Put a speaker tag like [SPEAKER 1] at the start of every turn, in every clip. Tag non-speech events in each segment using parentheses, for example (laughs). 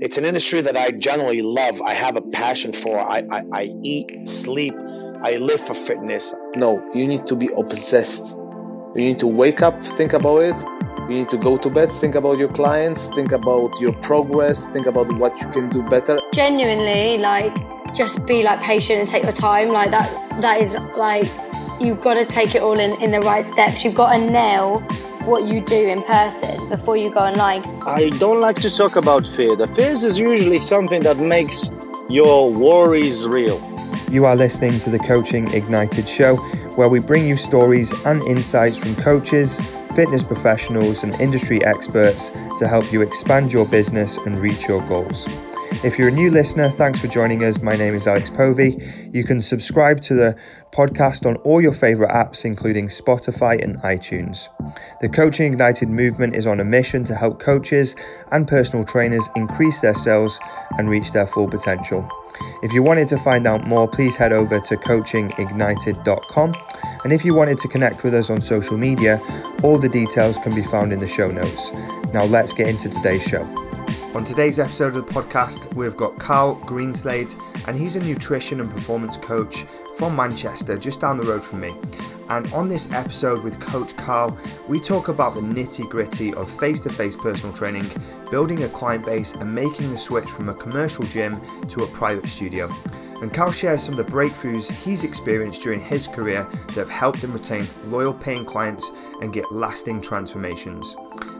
[SPEAKER 1] It's an industry that I generally love. I have a passion for. I, I, I eat, sleep, I live for fitness.
[SPEAKER 2] No, you need to be obsessed. You need to wake up, think about it. You need to go to bed, think about your clients, think about your progress, think about what you can do better.
[SPEAKER 3] Genuinely, like, just be like patient and take your time. Like that, that is like, you've got to take it all in, in the right steps. You've got to nail what you do in person before you go online.
[SPEAKER 4] I don't like to talk about fear. The fears is usually something that makes your worries real.
[SPEAKER 5] You are listening to the Coaching Ignited show, where we bring you stories and insights from coaches, fitness professionals, and industry experts to help you expand your business and reach your goals. If you're a new listener, thanks for joining us. My name is Alex Povey. You can subscribe to the podcast on all your favorite apps, including Spotify and iTunes. The Coaching Ignited movement is on a mission to help coaches and personal trainers increase their sales and reach their full potential. If you wanted to find out more, please head over to coachingignited.com. And if you wanted to connect with us on social media, all the details can be found in the show notes. Now, let's get into today's show. On today's episode of the podcast, we've got Carl Greenslade, and he's a nutrition and performance coach from Manchester, just down the road from me. And on this episode with Coach Carl, we talk about the nitty gritty of face to face personal training, building a client base, and making the switch from a commercial gym to a private studio. And Carl shares some of the breakthroughs he's experienced during his career that have helped him retain loyal paying clients and get lasting transformations.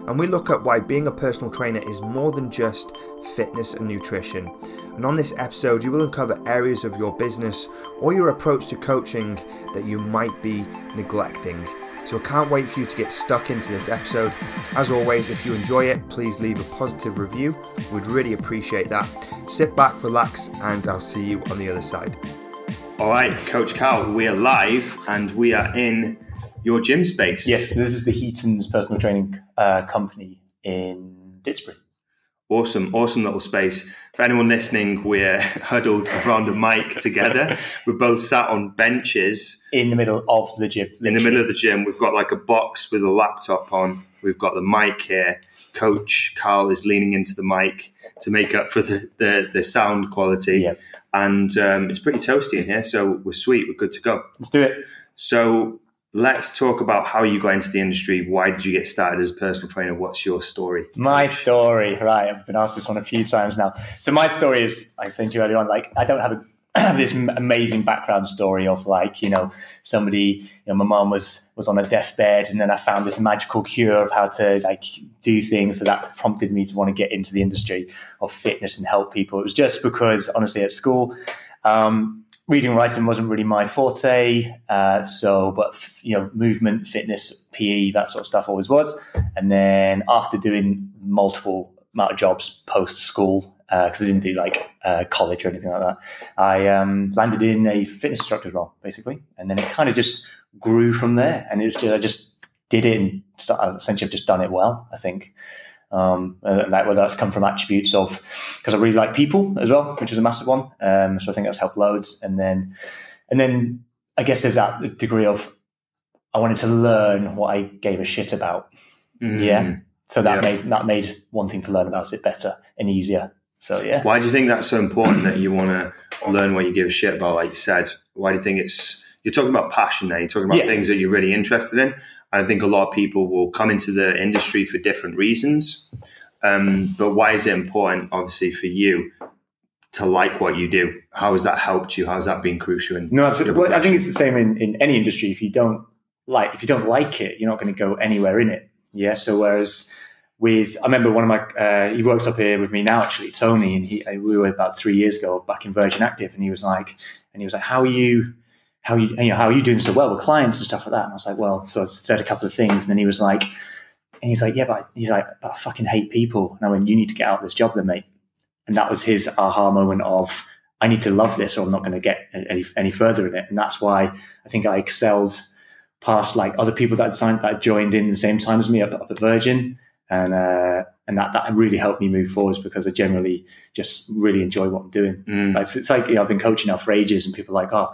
[SPEAKER 5] And we look at why being a personal trainer is more than just fitness and nutrition. And on this episode, you will uncover areas of your business or your approach to coaching that you might be neglecting. So I can't wait for you to get stuck into this episode. As always, if you enjoy it, please leave a positive review. We'd really appreciate that. Sit back, relax, and I'll see you on the other side. All right, Coach Carl, we are live and we are in your gym space.
[SPEAKER 6] Yes, this is the Heaton's personal training uh, company in Didsbury.
[SPEAKER 5] Awesome, awesome little space. For anyone listening, we're (laughs) huddled around a mic together. We're both sat on benches
[SPEAKER 6] in the middle of the gym.
[SPEAKER 5] Literally. In the middle of the gym, we've got like a box with a laptop on. We've got the mic here. Coach Carl is leaning into the mic to make up for the, the, the sound quality.
[SPEAKER 6] Yep.
[SPEAKER 5] And um, it's pretty toasty in here, so we're sweet. We're good to go.
[SPEAKER 6] Let's do it.
[SPEAKER 5] So let's talk about how you got into the industry. Why did you get started as a personal trainer? What's your story?
[SPEAKER 6] My story, right? I've been asked this one a few times now. So my story is, I said to you earlier on, like I don't have a (clears throat) this amazing background story of like you know somebody you know my mom was was on a deathbed and then I found this magical cure of how to like do things so that prompted me to want to get into the industry of fitness and help people. It was just because honestly at school um, reading writing wasn't really my forte. Uh, so, but you know, movement, fitness, PE, that sort of stuff always was. And then after doing multiple amount of jobs post school, because uh, I didn't do like uh, college or anything like that, I um, landed in a fitness instructor role basically, and then it kind of just grew from there. And it was just, I just did it and essentially I've just done it well. I think. Um, and that, whether that's come from attributes of because I really like people as well, which is a massive one. Um, so I think that's helped loads. And then, and then I guess there's that degree of I wanted to learn what I gave a shit about. Mm. Yeah. So that yeah. made that made wanting to learn about it better and easier. So yeah.
[SPEAKER 5] Why do you think that's so important that you want to learn what you give a shit about? Like you said, why do you think it's you're talking about passion there? You're talking about yeah. things that you're really interested in. I think a lot of people will come into the industry for different reasons. Um, but why is it important, obviously, for you to like what you do? How has that helped you? How has that been crucial? In
[SPEAKER 6] no, absolutely. Well, I think it's the same in, in any industry. If you don't like, if you don't like it, you're not going to go anywhere in it. Yeah. So whereas with, I remember one of my, uh, he works up here with me now, actually, Tony, and he, we were about three years ago back in Virgin Active, and he was like, and he was like, how are you? How are you, you know, how are you doing so well with clients and stuff like that? And I was like, well, so I said a couple of things. And then he was like, and he's like, yeah, but he's like, but I fucking hate people. And I went, you need to get out of this job then, mate. And that was his aha moment of, I need to love this or I'm not going to get any, any further in it. And that's why I think I excelled past like other people that had signed, that had joined in the same time as me up, up at Virgin. And, uh, and that, that really helped me move forwards because I generally just really enjoy what I'm doing. Mm. Like, it's like, you know, I've been coaching now for ages and people are like, oh,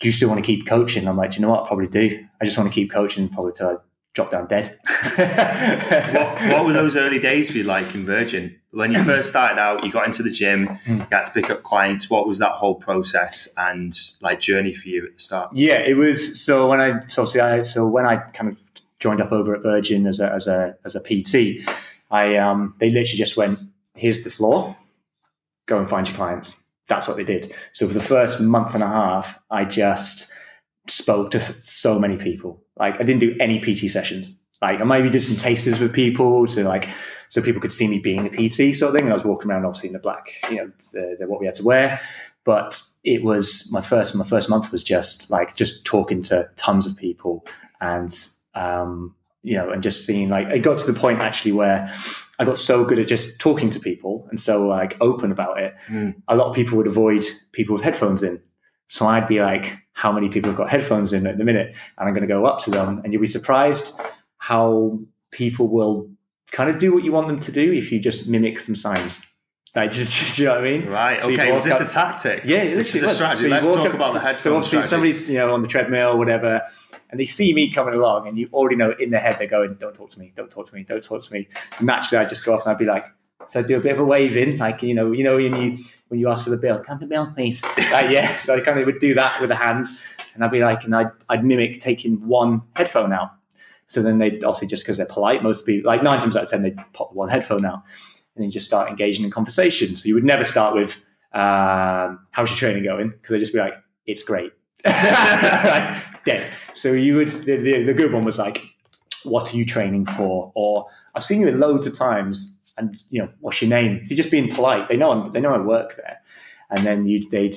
[SPEAKER 6] do you still want to keep coaching? I'm like, do you know what? I probably do. I just want to keep coaching probably till I drop down dead. (laughs)
[SPEAKER 5] what, what, were those early days for you like in Virgin? when you first started out, you got into the gym,
[SPEAKER 6] Hmm.
[SPEAKER 5] you had to pick up clients. What was that whole process and like journey for you at the start?
[SPEAKER 6] Yeah, it was. So when I so obviously I so when I kind of joined up over at Virgin as a as a as a PT, I um they literally just went, "Here's the floor, go and find your clients." That's what they did. So for the first month and a half, I just spoke to so many people. Like I didn't do any PT sessions. Like I maybe did some tasters with people to like so people could see me being a PT sort of thing. And I was walking around obviously in the black, you know, the, the, what we had to wear. But it was my first my first month was just like just talking to tons of people and um, you know and just seeing like it got to the point actually where I got so good at just talking to people and so like open about it.
[SPEAKER 5] Mm.
[SPEAKER 6] A lot of people would avoid people with headphones in. So I'd be like, how many people have got headphones in at the minute? And I'm going to go up to them, and you'll be surprised how people will kind of do what you want them to do if you just mimic some signs. Like, just, (laughs) do you know what I mean?
[SPEAKER 5] Right.
[SPEAKER 6] So
[SPEAKER 5] okay. Was this
[SPEAKER 6] up-
[SPEAKER 5] a tactic?
[SPEAKER 6] Yeah,
[SPEAKER 5] this is a strategy.
[SPEAKER 6] So
[SPEAKER 5] Let's talk
[SPEAKER 6] up-
[SPEAKER 5] about the headphone
[SPEAKER 6] So obviously,
[SPEAKER 5] strategy.
[SPEAKER 6] somebody's you know on the treadmill, or whatever, and they see me coming along, and you already know in their head they're going, "Don't talk to me, don't talk to me, don't talk to me." Naturally, I just go off and I'd be like, so I do a bit of a waving, like you know, you know, when you when you ask for the bill, can the bill, please? like, yeah, (laughs) so I kind of would do that with a hand, and I'd be like, and I'd, I'd mimic taking one headphone out. So then they obviously just because they're polite, most people like nine times out of ten they pop one headphone out, and then just start engaging in conversation. So you would never start with um, "How's your training going?" because they'd just be like, "It's great." Like, (laughs) dead. So you would the, the, the good one was like, "What are you training for?" Or I've seen you loads of times, and you know, what's your name? So just being polite. They know I'm, they know I work there, and then you'd they'd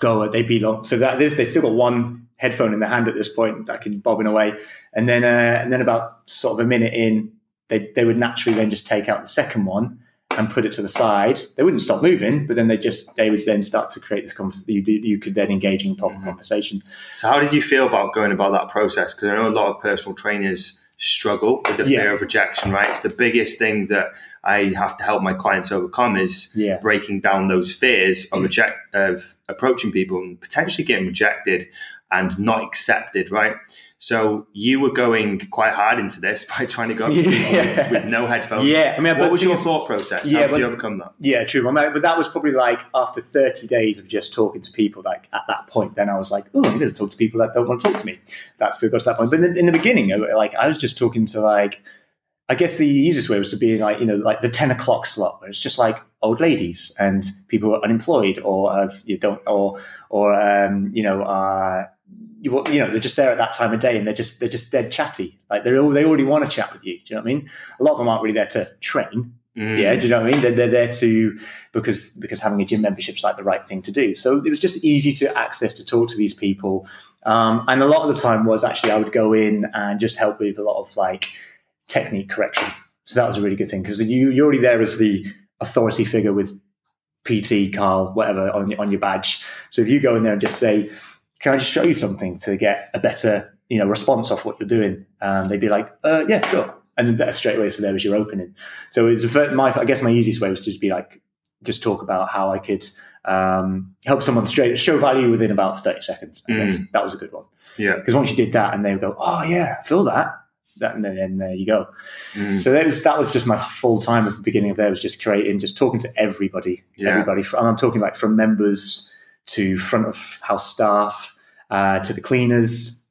[SPEAKER 6] go they'd be long. So that they still got one headphone in their hand at this point that can bobbing away, and then uh, and then about sort of a minute in, they they would naturally then just take out the second one and put it to the side. They wouldn't stop moving, but then they just they would then start to create this conversation. You, you could then engage in proper mm-hmm. conversation.
[SPEAKER 5] So, how did you feel about going about that process? Because I know a lot of personal trainers struggle with the
[SPEAKER 6] Yeah.
[SPEAKER 5] fear of rejection. Right, it's the biggest thing that I have to help my clients overcome is
[SPEAKER 6] Yeah.
[SPEAKER 5] breaking down those fears of mm-hmm. reject of approaching people and potentially getting rejected and not accepted. Right. So you were going quite hard into this (laughs) by trying to go up to people
[SPEAKER 6] Yeah.
[SPEAKER 5] with no headphones.
[SPEAKER 6] Yeah, I mean,
[SPEAKER 5] what was your thought process?
[SPEAKER 6] Yeah,
[SPEAKER 5] How did
[SPEAKER 6] but-
[SPEAKER 5] you overcome that?
[SPEAKER 6] Yeah, true. I mean, but that was probably like after 30 days of just talking to people, like at that point, then I was like, oh, I'm going to talk to people that don't want to talk to me. That's who got to that point. But in, in the beginning, like I was just talking to like, I guess the easiest way was to be like, you know, like the 10 o'clock slot where it's just like old ladies and people who are unemployed or have, you don't, or, or, um, you know, uh, you, you know, they're just there at that time of day and they're just, they're just dead chatty. Like they're all, they already want to chat with you. Do you know what I mean? A lot of them aren't really there to train.
[SPEAKER 5] Mm.
[SPEAKER 6] Yeah, do you know what I mean? They're, they're there to because because having a gym membership is like the right thing to do. So it was just easy to access to talk to these people, um, and a lot of the time was actually I would go in and just help with a lot of like technique correction. So that was a really good thing because you you're already there as the authority figure with PT, Carl, whatever on your, on your badge. So if you go in there and just say, "Can I just show you something to get a better you know response off what you're doing?" And they'd be like, uh, "Yeah, sure." And then straight away, so there was your opening. So it was my, I guess my easiest way was to just be like, just talk about how I could um, help someone straight show value within about thirty seconds. I guess that was a good one
[SPEAKER 5] Yeah.
[SPEAKER 6] because once you did that, and they would go, "Oh yeah, I feel that," that and then, then there you go.
[SPEAKER 5] Mm.
[SPEAKER 6] So that was that was just my full time at the beginning of there was just creating, just talking to everybody,
[SPEAKER 5] Yeah.
[SPEAKER 6] everybody. From, I'm talking like from members to front of house staff uh, to the cleaners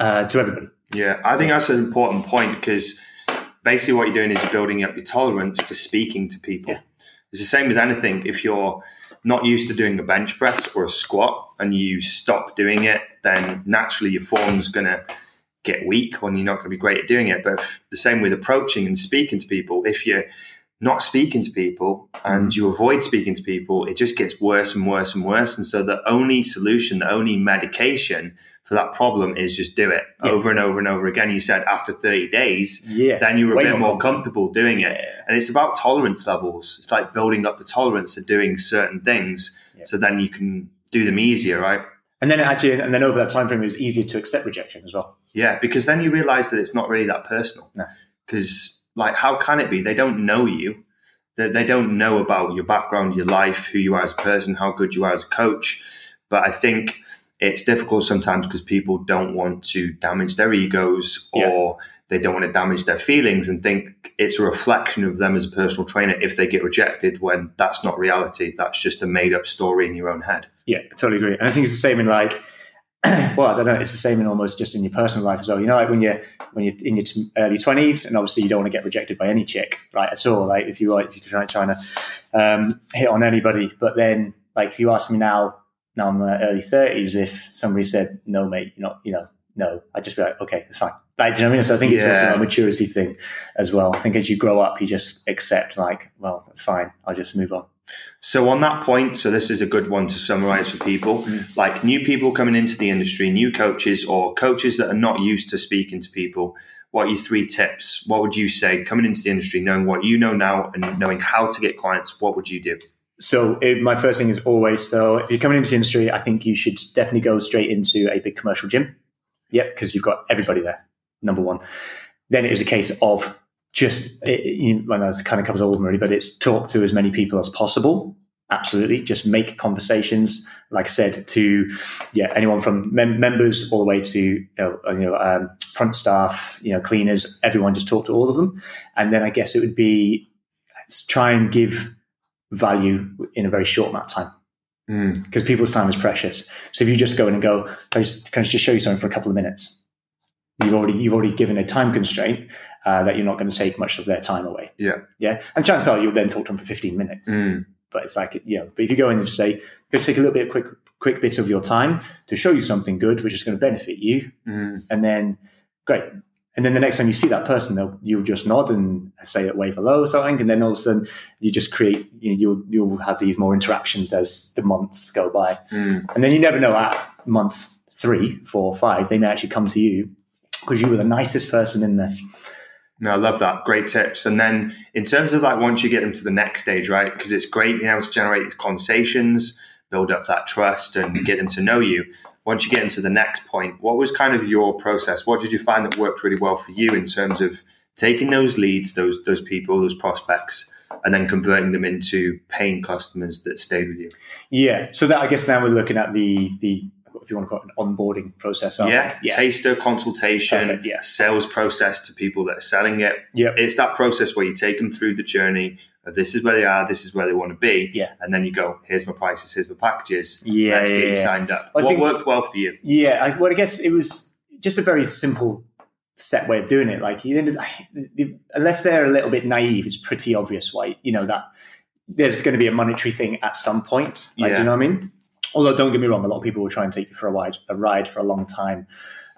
[SPEAKER 6] uh, to everybody.
[SPEAKER 5] Yeah, I think that's an important point because basically what you're doing is you're building up your tolerance to speaking to people.
[SPEAKER 6] Yeah.
[SPEAKER 5] It's the same with anything. If you're not used to doing a bench press or a squat and you stop doing it, then naturally your form's going to get weak when you're not going to be great at doing it. But if, the same with approaching and speaking to people. If you're not speaking to people and mm. you avoid speaking to people, it just gets worse and worse and worse. And so the only solution, the only medication for that problem is just do it
[SPEAKER 6] Yeah.
[SPEAKER 5] over and over and over again. You said after 30 days,
[SPEAKER 6] Yeah,
[SPEAKER 5] then you were a
[SPEAKER 6] Way
[SPEAKER 5] bit
[SPEAKER 6] more comfortable.
[SPEAKER 5] comfortable doing it.
[SPEAKER 6] Yeah.
[SPEAKER 5] And it's about tolerance levels. It's like building up the tolerance of doing certain things
[SPEAKER 6] Yeah.
[SPEAKER 5] so then you can do them easier, right?
[SPEAKER 6] And then actually, and then over that time frame, it was easier to accept rejection as well.
[SPEAKER 5] Yeah, because then you realize that it's not really that personal.
[SPEAKER 6] No.
[SPEAKER 5] Like, how can it be? They don't know you. They, they don't know about your background, your life, who you are as a person, how good you are as a coach. But I think it's difficult sometimes because people don't want to damage their egos or
[SPEAKER 6] Yeah.
[SPEAKER 5] they don't want to damage their feelings and think it's a reflection of them as a personal trainer if they get rejected when that's not reality. That's just a made up story in your own head.
[SPEAKER 6] Yeah, I totally agree. And I think it's the same in like, (clears throat) well, I don't know. It's the same in almost just in your personal life as well. You know, like when you're when you're in your t- early twenties, and obviously you don't want to get rejected by any chick, right? At all. Like if you are, if you're trying, trying to um, hit on anybody, but then like if you ask me now, now I'm in my early thirties, if somebody said no, mate, you're not, you know, no, I'd just be like, okay, it's fine. Like, do you know what I mean? So I think it's also a maturity thing as well. I think as you grow up, you just accept like, well, that's fine. I'll just move on.
[SPEAKER 5] So on that point, so this is a good one to summarize for people, mm. like new people coming into the industry, new coaches or coaches that are not used to speaking to people. What are your three tips? What would you say coming into the industry, knowing what you know now and knowing how to get clients? What would you do?
[SPEAKER 6] So it, my first thing is always so if you're coming into the industry, I think you should definitely go straight into a big commercial gym. Yep, because you've got everybody there. Number one. Then it is a case of just it, you, well, that kind of covers all of them really, but it's talk to as many people as possible. Absolutely, just make conversations. Like I said, to yeah, anyone from mem- members all the way to you know, uh, you know um, front staff, you know, cleaners, everyone. Just talk to all of them, and then I guess it would be let's try and give value in a very short amount of time
[SPEAKER 5] Mm.
[SPEAKER 6] because people's time is precious. So if you just go in and go, can I just, can I just show you something for a couple of minutes? You've already you've already given a time constraint uh, that you're not going to take much of their time away.
[SPEAKER 5] Yeah.
[SPEAKER 6] yeah, and chances are you'll then talk to them for 15 minutes.
[SPEAKER 5] Mm.
[SPEAKER 6] But it's like you know, but if you go in and just say, "Go take a little bit quick quick bit of your time to show you something good, which is going to benefit you,"
[SPEAKER 5] Mm.
[SPEAKER 6] and then great. And then the next time you see that person, they'll you'll just nod and say that wave hello or something, and then all of a sudden you just create you know, you'll you'll have these more interactions as the months go by,
[SPEAKER 5] Mm.
[SPEAKER 6] and then you never know at month three, four, five, they may actually come to you because you were the nicest person in there.
[SPEAKER 5] No, I love that. Great tips. And then in terms of like once you get them to the next stage, right? Because it's great being able to generate these conversations, build up that trust, and get them to know you. Once you get into the next point, what was kind of your process? What did you find that worked really well for you in terms of taking those leads, those those people, those prospects, and then converting them into paying customers that stayed with you?
[SPEAKER 6] Yeah. So that I guess now we're looking at the the if you want to call it an onboarding process.
[SPEAKER 5] Yeah,
[SPEAKER 6] yeah.
[SPEAKER 5] taster consultation,
[SPEAKER 6] Perfect, yeah.
[SPEAKER 5] sales process to people that are selling it.
[SPEAKER 6] Yeah,
[SPEAKER 5] It's that process where you take them through the journey of this is where they are, this is where they want to be,
[SPEAKER 6] Yeah.
[SPEAKER 5] and then you go, here's my prices, here's my packages,
[SPEAKER 6] Yeah,
[SPEAKER 5] let's
[SPEAKER 6] yeah,
[SPEAKER 5] get you signed up.
[SPEAKER 6] I
[SPEAKER 5] what
[SPEAKER 6] think-
[SPEAKER 5] worked well for you?
[SPEAKER 6] Yeah, I, well, I guess it was just a very simple set way of doing it. Like, you unless they're a little bit naive, it's pretty obvious why you know that there's going to be a monetary thing at some point. Like, do you know what I mean? Although, don't get me wrong, a lot of people will try and take you for a ride, a ride for a long time.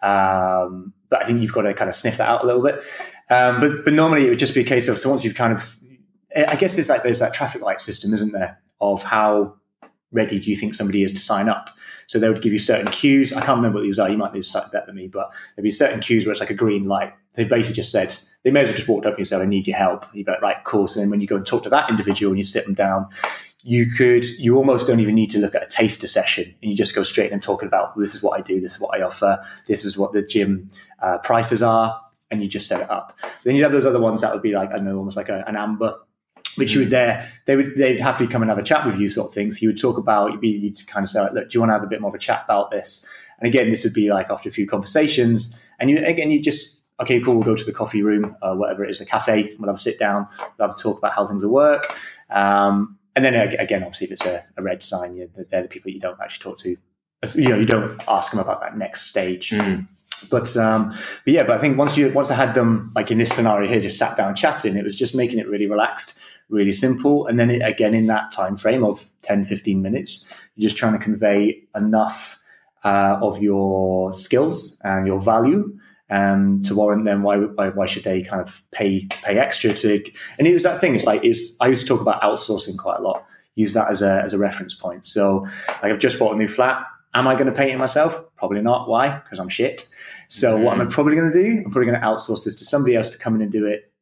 [SPEAKER 6] Um, but I think you've got to kind of sniff that out a little bit. Um, but but normally it would just be a case of so once you've kind of, I guess there's like there's that traffic light system, isn't there, of how ready do you think somebody is to sign up? So they would give you certain cues. I can't remember what these are. You might be better than me, but there'd be certain cues where it's like a green light. They basically just said they may as well just walked up and said, "I need your help." You'd be like, "Right, cool." So then when you go and talk to that individual and you sit them down, you could you almost don't even need to look at a taster session and you just go straight and talking about this is what I do, this is what I offer, this is what the gym uh, prices are, and you just set it up. Then you'd have those other ones that would be like I don't know, almost like a, an amber which you would there they would they'd happily come and have a chat with you sort of things. He would talk about you'd be you'd kind of say like, look, do you want to have a bit more of a chat about this? And again, this would be like after a few conversations, and you again you just okay, cool, we'll go to the coffee room, uh, whatever it is, the cafe. We'll have a sit down, we'll have a talk about how things will work. Um, and then again, obviously, if it's a, a red sign, you, they're the people you don't actually talk to. You know, you don't ask them about that next stage.
[SPEAKER 5] Mm.
[SPEAKER 6] But um, but yeah, but I think once you once I had them like in this scenario here, just sat down chatting, it was just making it really relaxed, really simple. And then it, again in that time frame of 10, 15 minutes, you're just trying to convey enough uh, of your skills and your value um, to warrant them why, why why should they kind of pay pay extra to and it was that thing it's like is I used to talk about outsourcing quite a lot use that as a as a reference point. So like I've just bought a new flat. Am I going to paint it myself? Probably not. Why? Because I'm shit. So what am I probably going to do? I'm probably going to outsource this to somebody else to come in and do it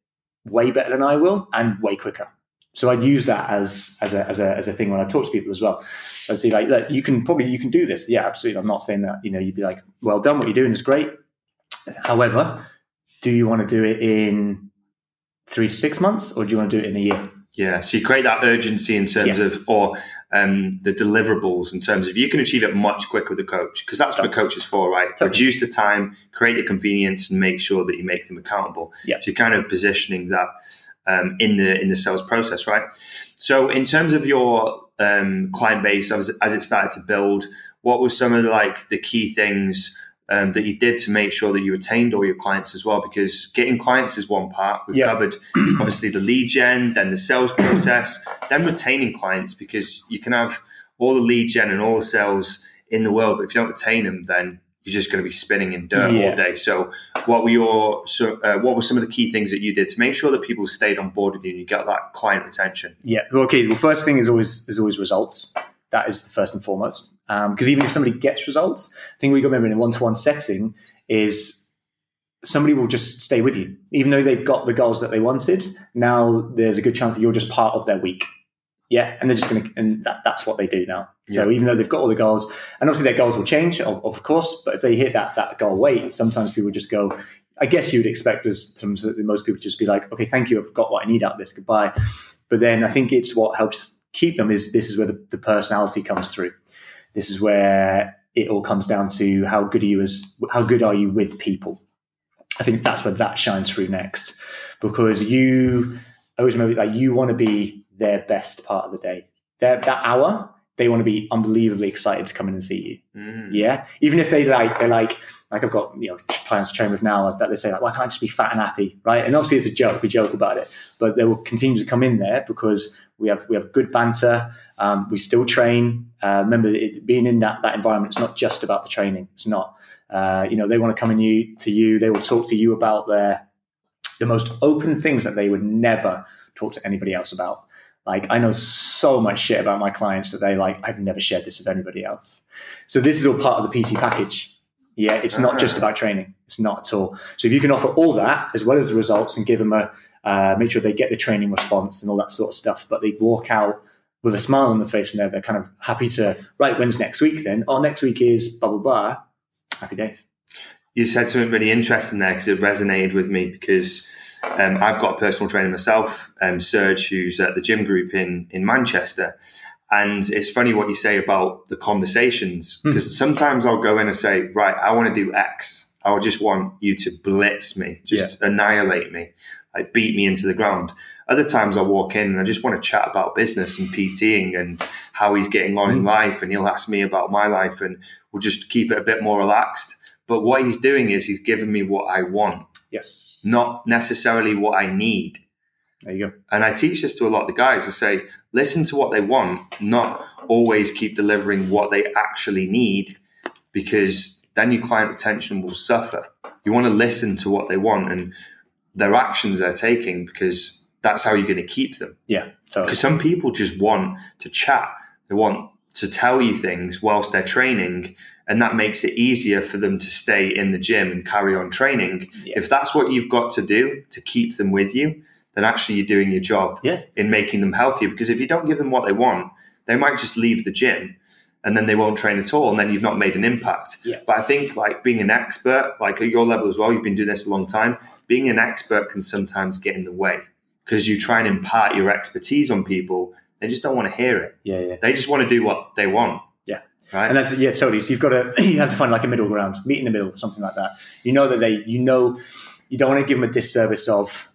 [SPEAKER 6] way better than I will and way quicker. So I'd use that as as a as a as a thing when I talk to people as well. So I'd say like look you can probably you can do this. Yeah absolutely. I'm not saying that you know you'd be like well done what you're doing is great However, do you want to do it in three to six months or do you want to do it in a year?
[SPEAKER 5] Yeah, so you create that urgency in terms
[SPEAKER 6] Yeah.
[SPEAKER 5] of, or um, the deliverables in terms of you can achieve it much quicker with a coach because that's what a coach is for, right?
[SPEAKER 6] Totally.
[SPEAKER 5] Reduce the time, create the convenience, and make sure that you make them accountable.
[SPEAKER 6] Yeah.
[SPEAKER 5] So you're kind of positioning that um, in the in the sales process, right? So in terms of your um, client base as, as it started to build, what were some of the, like the key things? Um, that you did to make sure that you retained all your clients as well, because getting clients is one part. We've
[SPEAKER 6] Yeah.
[SPEAKER 5] covered (clears throat) obviously the lead gen, then the sales process, then retaining clients because you can have all the lead gen and all the sales in the world, but if you don't retain them, then you're just going to be spinning in dirt
[SPEAKER 6] Yeah.
[SPEAKER 5] all day. So, what were your so, uh, what were some of the key things that you did to make sure that people stayed on board with you and you got that client retention?
[SPEAKER 6] Yeah. Okay. Well, first thing is always is always results. That is the first and foremost. Um, because even if somebody gets results, the thing we got to remember in a one to one setting is somebody will just stay with you, even though they've got the goals that they wanted. Now there's a good chance that you're just part of their week. Yeah, and they're just going to, and that, that's what they do now. So even though they've got all the goals, and obviously their goals will change, of, of course, but if they hit that that goal weight, sometimes people just go. I guess you would expect us, most people, just be like, okay, thank you, I've got what I need out of this, goodbye. But then I think it's what helps keep them is this is where the, the personality comes through. This is where it all comes down to how good are you as how good are you with people. I think that's where that shines through next, because you I always remember like you want to be their best part of the day. Their, that hour, they want to be unbelievably excited to come in and see you.
[SPEAKER 5] Mm.
[SPEAKER 6] Yeah, even if they like, they're like, like I've got you know clients to train with now that they say like, why can't I just be fat and happy, right? And obviously it's a joke, we joke about it, but they will continue to come in there because we have we have good banter. Um, we still train. Uh, remember, it, being in that that environment, it's not just about the training. It's not. Uh, you know, they want to come in you to you. They will talk to you about their the most open things that they would never talk to anybody else about. Like I know so much shit about my clients that they like. I've never shared this with anybody else. So this is all part of the PT package. Yeah, it's not just about training. It's not at all. So if you can offer all that as well as the results and give them a uh, make sure they get the training response and all that sort of stuff, but they walk out with a smile on their face and they're, they're kind of happy to right. When's next week then? Oh, next week is blah blah blah. Happy days.
[SPEAKER 5] you said something really interesting there because it resonated with me because um, I've got a personal trainer myself, um, Serge, who's at the gym group in in Manchester. And it's funny what you say about the conversations hmm. because sometimes I'll go in and say, right, I want to do X. I just want you to blitz me, just annihilate me, like beat me into the ground. Other times I walk in and I just want to chat about business and PTing and how he's getting on in hmm. life. And he'll ask me about my life and we'll just keep it a bit more relaxed. But what he's doing is he's giving me what I want,
[SPEAKER 6] Yes.
[SPEAKER 5] not necessarily what I need.
[SPEAKER 6] There you go.
[SPEAKER 5] And I teach this to a lot of the guys. I say, listen to what they want, not always keep delivering what they actually need, because then your client retention will suffer. You want to listen to what they want and their actions they're taking, because that's how you're going to keep them.
[SPEAKER 6] Yeah. Totally.
[SPEAKER 5] Because some people just want to chat, they want to tell you things whilst they're training, and that makes it easier for them to stay in the gym and carry on training.
[SPEAKER 6] Yeah.
[SPEAKER 5] If that's what you've got to do to keep them with you, then actually you're doing your job
[SPEAKER 6] Yeah.
[SPEAKER 5] in making them healthier. Because if you don't give them what they want, they might just leave the gym and then they won't train at all, and then you've not made an impact.
[SPEAKER 6] Yeah.
[SPEAKER 5] But I think like being an expert, like at your level as well, you've been doing this a long time. Being an expert can sometimes get in the way because you try and impart your expertise on people. They just don't want to hear it.
[SPEAKER 6] Yeah. Yeah.
[SPEAKER 5] They just want to do what they want.
[SPEAKER 6] Yeah.
[SPEAKER 5] Right.
[SPEAKER 6] And that's yeah, totally. So you've got to (clears throat) you have to find like a middle ground, meet in the middle, something like that. You know that they, you know, you don't want to give them a disservice of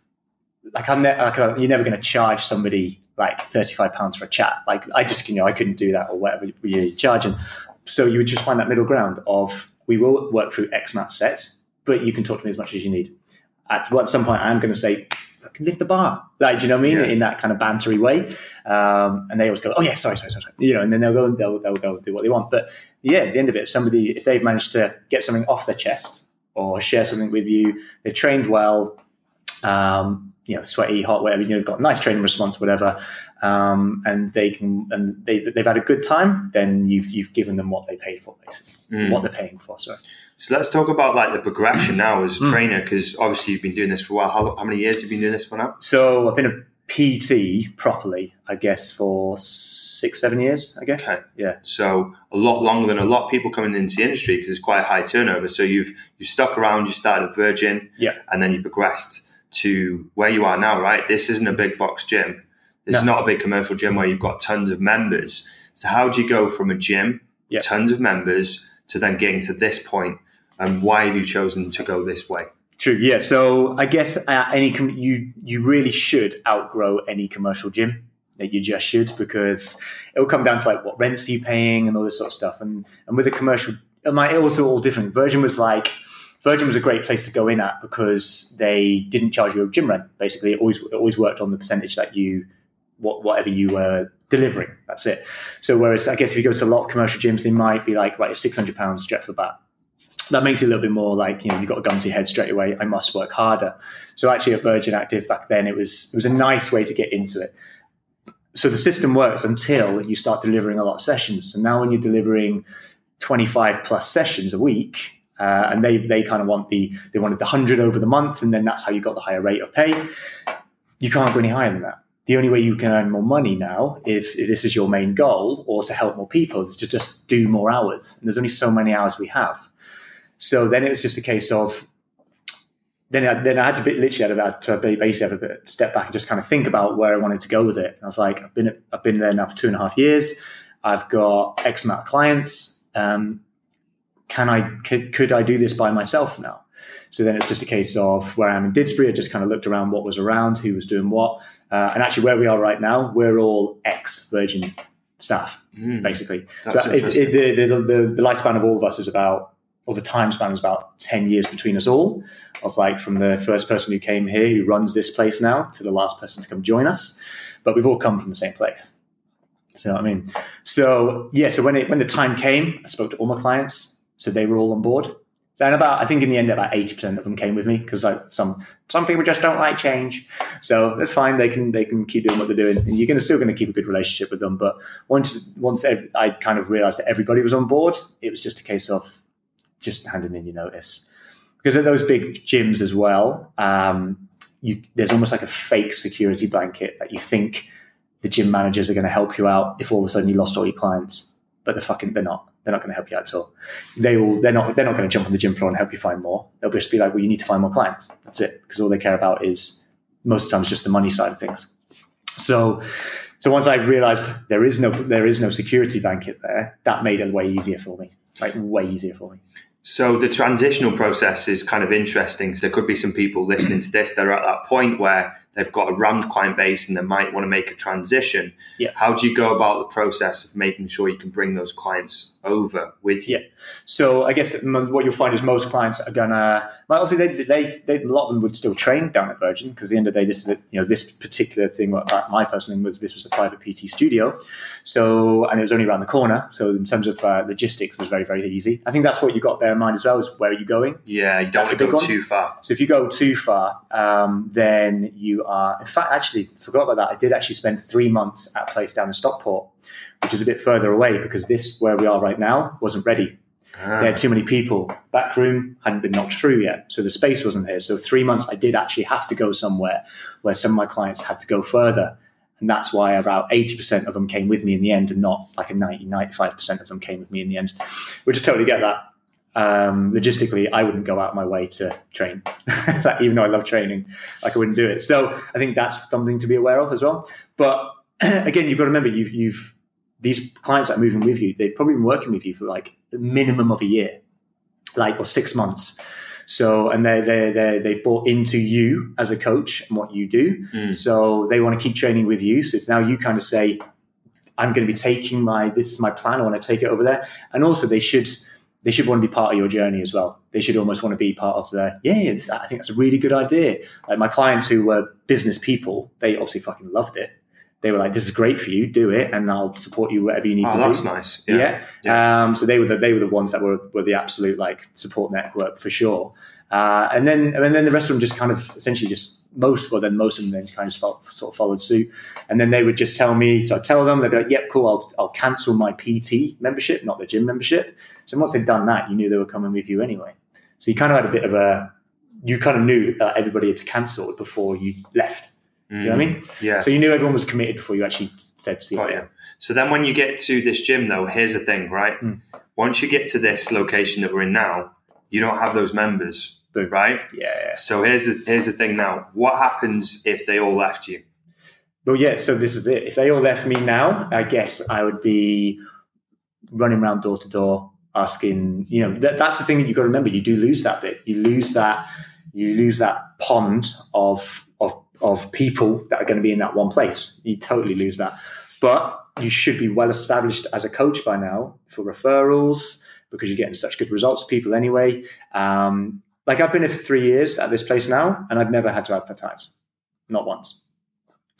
[SPEAKER 6] like I'm ne- like uh, you're never going to charge somebody like thirty five pounds for a chat. Like I just you know I couldn't do that or whatever you're charging. So you would just find that middle ground of we will work through X amount sets, but you can talk to me as much as you need. At, at some point, I'm going to say. "Fucking Lift the bar, like, do you know what I mean?
[SPEAKER 5] Yeah.
[SPEAKER 6] In that kind of bantery way, um, and they always go, "Oh yeah, sorry, sorry, sorry," sorry." you know, and then they'll go and they'll, they'll go and do what they want. But yeah, at the end of it, somebody if they've managed to get something off their chest or share something with you, they've trained well, um, you know, sweaty, hot, whatever, you know, got a nice training response, whatever, um, and they can and they've, they've had a good time, then you've you've given them what they paid for, basically,
[SPEAKER 5] Mm.
[SPEAKER 6] what they're paying for. Sorry.
[SPEAKER 5] So let's talk about like the progression now as a
[SPEAKER 6] Mm.
[SPEAKER 5] trainer, because obviously you've been doing this for a while. How, how many years have you been doing this for now?
[SPEAKER 6] So I've been a PT properly, I guess, for six, seven years. I guess.
[SPEAKER 5] Okay.
[SPEAKER 6] Yeah.
[SPEAKER 5] So a lot longer than a lot of people coming into the industry because it's quite a high turnover. So you've you stuck around, you started at Virgin,
[SPEAKER 6] Yeah.
[SPEAKER 5] and then you progressed to where you are now, right? This isn't a big box gym. This is not a big commercial gym where you've got tons of members. So how do you go from a gym,
[SPEAKER 6] Yeah.
[SPEAKER 5] tons of members, to then getting to this point? And why have you chosen to go this way?
[SPEAKER 6] True. Yeah. So I guess uh, any com- you you really should outgrow any commercial gym. That you just should because it will come down to like what rents are you paying and all this sort of stuff. And and with a commercial, it might it was all different. Virgin was like Virgin was a great place to go in at because they didn't charge you a gym rent. Basically, it always it always worked on the percentage that you what whatever you were delivering. That's it. So whereas I guess if you go to a lot of commercial gyms, they might be like right, six hundred pounds straight off the bat that makes it a little bit more like you know you've got a gun to your head straight away. I must work harder. So actually, at Virgin Active back then, it was it was a nice way to get into it. So the system works until you start delivering a lot of sessions. And now when you're delivering 25 plus sessions a week, uh, and they they kind of want the they wanted the hundred over the month, and then that's how you got the higher rate of pay. You can't go any higher than that. The only way you can earn more money now, if, if this is your main goal, or to help more people, is to just do more hours. And there's only so many hours we have. So then it was just a case of then I, then I had to be, literally had about to basically have a bit step back and just kind of think about where I wanted to go with it. And I was like, I've been I've been there now for two and a half years. I've got X amount of clients. Um, can I could, could I do this by myself now? So then it's just a case of where I am in Didsbury. I just kind of looked around what was around, who was doing what, uh, and actually where we are right now, we're all ex Virgin staff basically.
[SPEAKER 5] That's
[SPEAKER 6] So it, it, the, the, the, the lifespan of all of us is about, or the time span is about 10 years between us all, of like from the first person who came here, who runs this place now, to the last person to come join us. But we've all come from the same place. So, I mean? So, yeah, so when, it, when the time came, I spoke to all my clients, so they were all on board. And about, I think in the end, about 80% of them came with me because like some, some people just don't like change. So that's fine. They can, they can keep doing what they're doing and you're going to still going to keep a good relationship with them. But once, once I kind of realized that everybody was on board, it was just a case of just handing in your notice. Because at those big gyms as well, um, you, there's almost like a fake security blanket that you think the gym managers are going to help you out if all of a sudden you lost all your clients, but they're fucking they're not. They're not going to help you at all. They will. They're not. They're not going to jump on the gym floor and help you find more. They'll just be like, "Well, you need to find more clients." That's it. Because all they care about is most of the time it's just the money side of things. So, so once I realized there is no there is no security blanket there, that made it way easier for me. Like way easier for me.
[SPEAKER 5] So the transitional process is kind of interesting because there could be some people listening to this that are at that point where they've got a rammed client base and they might want to make a transition.
[SPEAKER 6] Yeah.
[SPEAKER 5] How do you go about the process of making sure you can bring those clients over with you?
[SPEAKER 6] Yeah. So I guess what you'll find is most clients are gonna. Well, obviously, they, they, they a lot of them would still train down at Virgin because at the end of the day, this is a, you know this particular thing. My personal thing was this was a private PT studio, so and it was only around the corner. So in terms of uh, logistics, it was very very easy. I think that's what you got to bear in mind as well is where are you going.
[SPEAKER 5] Yeah, you don't
[SPEAKER 6] That's
[SPEAKER 5] want to go
[SPEAKER 6] one.
[SPEAKER 5] too far.
[SPEAKER 6] So if you go too far, um, then you are. In fact, actually, forgot about that. I did actually spend three months at a place down in Stockport, which is a bit further away because this where we are right now wasn't ready.
[SPEAKER 5] Ah.
[SPEAKER 6] There had too many people. Back room hadn't been knocked through yet, so the space wasn't here. So three months, I did actually have to go somewhere where some of my clients had to go further. And that's why about 80% of them came with me in the end and not like a 90, 95% of them came with me in the end, which I totally get that um, logistically, I wouldn't go out of my way to train, (laughs) like, even though I love training, like I wouldn't do it. So I think that's something to be aware of as well. But (clears throat) again, you've got to remember, you've, you've these clients that are moving with you, they've probably been working with you for like a minimum of a year, like or six months. So and they they they they've bought into you as a coach and what you do.
[SPEAKER 5] Mm.
[SPEAKER 6] So they want to keep training with you. So if now you kind of say, I'm going to be taking my this is my plan. I want to take it over there. And also they should they should want to be part of your journey as well. They should almost want to be part of the yeah. I think that's a really good idea. Like my clients who were business people, they obviously fucking loved it. They were like, "This is great for you. Do it, and I'll support you whatever you need
[SPEAKER 5] Oh,
[SPEAKER 6] to
[SPEAKER 5] that's
[SPEAKER 6] do."
[SPEAKER 5] That's nice.
[SPEAKER 6] Yeah.
[SPEAKER 5] Yeah.
[SPEAKER 6] Um, so they were the, they were the ones that were, were the absolute like support network for sure. Uh, and then and then the rest of them just kind of essentially just most well then most of them then kind of sort of followed suit. And then they would just tell me so I tell them they'd be like, "Yep, cool. I'll I'll cancel my PT membership, not the gym membership." So once they'd done that, you knew they were coming with you anyway. So you kind of had a bit of a you kind of knew uh, everybody had cancelled before you left. You know what I mean?
[SPEAKER 5] Yeah.
[SPEAKER 6] So you knew everyone was committed before you actually said, "See you
[SPEAKER 5] Got you. So then when you get to this gym though, here's the thing, right?
[SPEAKER 6] Mm.
[SPEAKER 5] Once you get to this location that we're in now, you don't have those members, Right?
[SPEAKER 6] Yeah.
[SPEAKER 5] So here's the here's the thing now. What happens if they all left you?
[SPEAKER 6] Well, yeah, so this is it. If they all left me now, I guess I would be running around door to door asking. You know, that, that's the thing that you've got to remember. You do lose that bit. You lose that. You lose that pond of of of people that are going to be in that one place. You totally lose that. But you should be well established as a coach by now for referrals because you're getting such good results for people anyway. Um, like I've been here for three years at this place now, and I've never had to advertise, not once.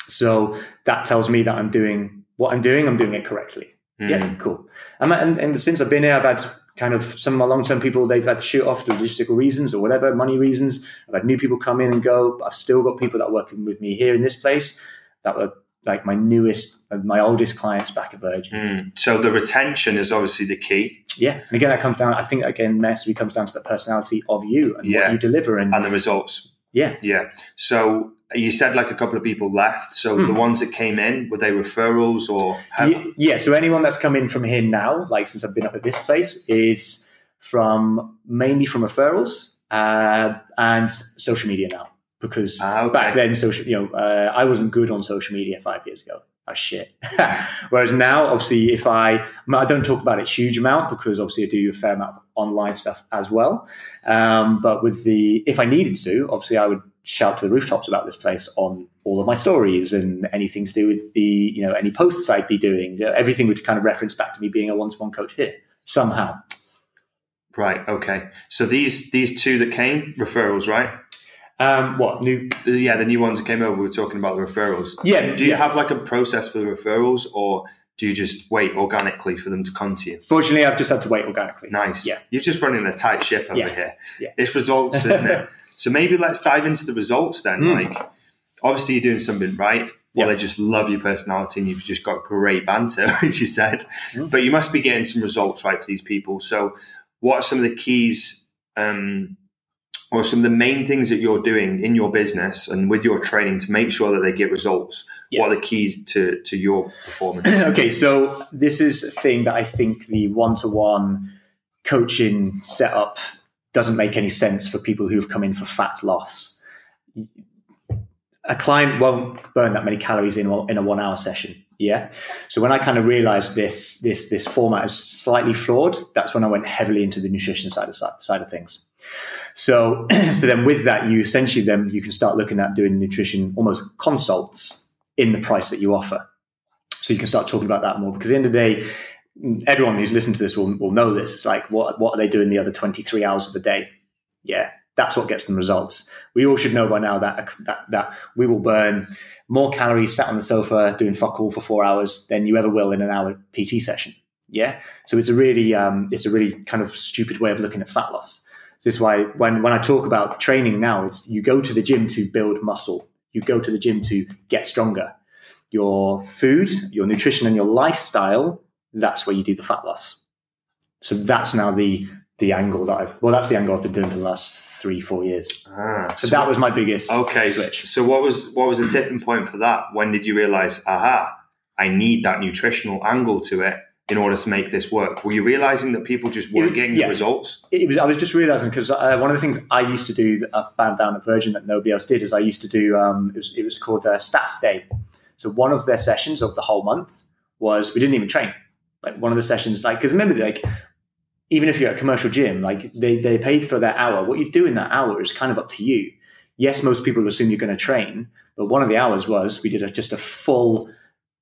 [SPEAKER 6] So that tells me that I'm doing what I'm doing. I'm doing it correctly. Mm. Yeah, cool. And, and, and, since I've been here, I've had kind of some of my long term people. They've had to shoot off for logistical reasons or whatever, money reasons. I've had new people come in and go. But I've still got people that are working with me here in this place that were like my newest, my oldest clients back at Virgin.
[SPEAKER 5] Mm. So the retention is obviously the key.
[SPEAKER 6] Yeah, and again, that comes down. I think again, massively comes down to the personality of you and yeah. what you deliver and,
[SPEAKER 5] and the results.
[SPEAKER 6] Yeah,
[SPEAKER 5] yeah. So you said like a couple of people left. So mm. the ones that came in were they referrals or?
[SPEAKER 6] Yeah, yeah. So anyone that's come in from here now, like since I've been up at this place, is from mainly from referrals uh, and social media now because ah, okay. back then, social, you know, uh, I wasn't good on social media five years ago. I oh, shit. (laughs) Whereas now, obviously, if I, I don't talk about it huge amount because obviously I do a fair amount of online stuff as well. Um, but with the, if I needed to, obviously I would shout to the rooftops about this place on all of my stories and anything to do with the, you know, any posts I'd be doing. Everything would kind of reference back to me being a one-to-one coach here somehow.
[SPEAKER 5] Right. Okay. So these these two that came referrals, right?
[SPEAKER 6] Um, what new?
[SPEAKER 5] Yeah, the new ones that came over. We were talking about the referrals.
[SPEAKER 6] Yeah.
[SPEAKER 5] Do you
[SPEAKER 6] yeah.
[SPEAKER 5] have like a process for the referrals, or do you just wait organically for them to come to you?
[SPEAKER 6] Fortunately, I've just had to wait organically.
[SPEAKER 5] Nice.
[SPEAKER 6] Yeah.
[SPEAKER 5] You're just running a tight ship over
[SPEAKER 6] yeah.
[SPEAKER 5] here.
[SPEAKER 6] Yeah.
[SPEAKER 5] It's results, isn't it? (laughs) So maybe let's dive into the results then. Mm. Like, obviously, you're doing something right. Well, they just love your personality and you've just got great banter, (laughs) as you said. Mm. But you must be getting some results right for these people. So, what are some of the keys um, or some of the main things that you're doing in your business and with your training to make sure that they get results? Yeah. What are the keys to, to your performance? (coughs)
[SPEAKER 6] okay, so this is a thing that I think the one to one coaching setup doesn't make any sense for people who've come in for fat loss. A client won't burn that many calories in, in a one hour session. Yeah. So when I kind of realized this, this, this format is slightly flawed, that's when I went heavily into the nutrition side of, side of things. So, (clears throat) so then with that, you essentially then you can start looking at doing nutrition almost consults in the price that you offer. So you can start talking about that more because at the end of the day, everyone who's listened to this will, will know this. It's like, what, what are they doing the other 23 hours of the day? Yeah, that's what gets them results. We all should know by now that, that, that we will burn more calories sat on the sofa doing fuck all for four hours than you ever will in an hour PT session. Yeah. So it's a really, um, it's a really kind of stupid way of looking at fat loss. This is why when, when I talk about training now, it's you go to the gym to build muscle. You go to the gym to get stronger. Your food, your nutrition, and your lifestyle, that's where you do the fat loss. So that's now the the angle that I've well, that's the angle I've been doing for the last three, four years. Ah, so, so, that was my biggest
[SPEAKER 5] okay
[SPEAKER 6] switch.
[SPEAKER 5] So what was what was the tipping point for that? When did you realize, aha, I need that nutritional angle to it? In order to make this work? Were you realizing that people just weren't getting yeah. the results?
[SPEAKER 6] It was, I was just realizing because uh, one of the things I used to do up and down at Virgin that nobody else did is I used to do um, it, was, it was called uh, Stats Day. So one of their sessions of the whole month was we didn't even train. Like one of the sessions, like because remember, like even if you're at a commercial gym, like they they paid for that hour. What you do in that hour is kind of up to you. Yes, most people assume you're going to train, but one of the hours was we did a, just a full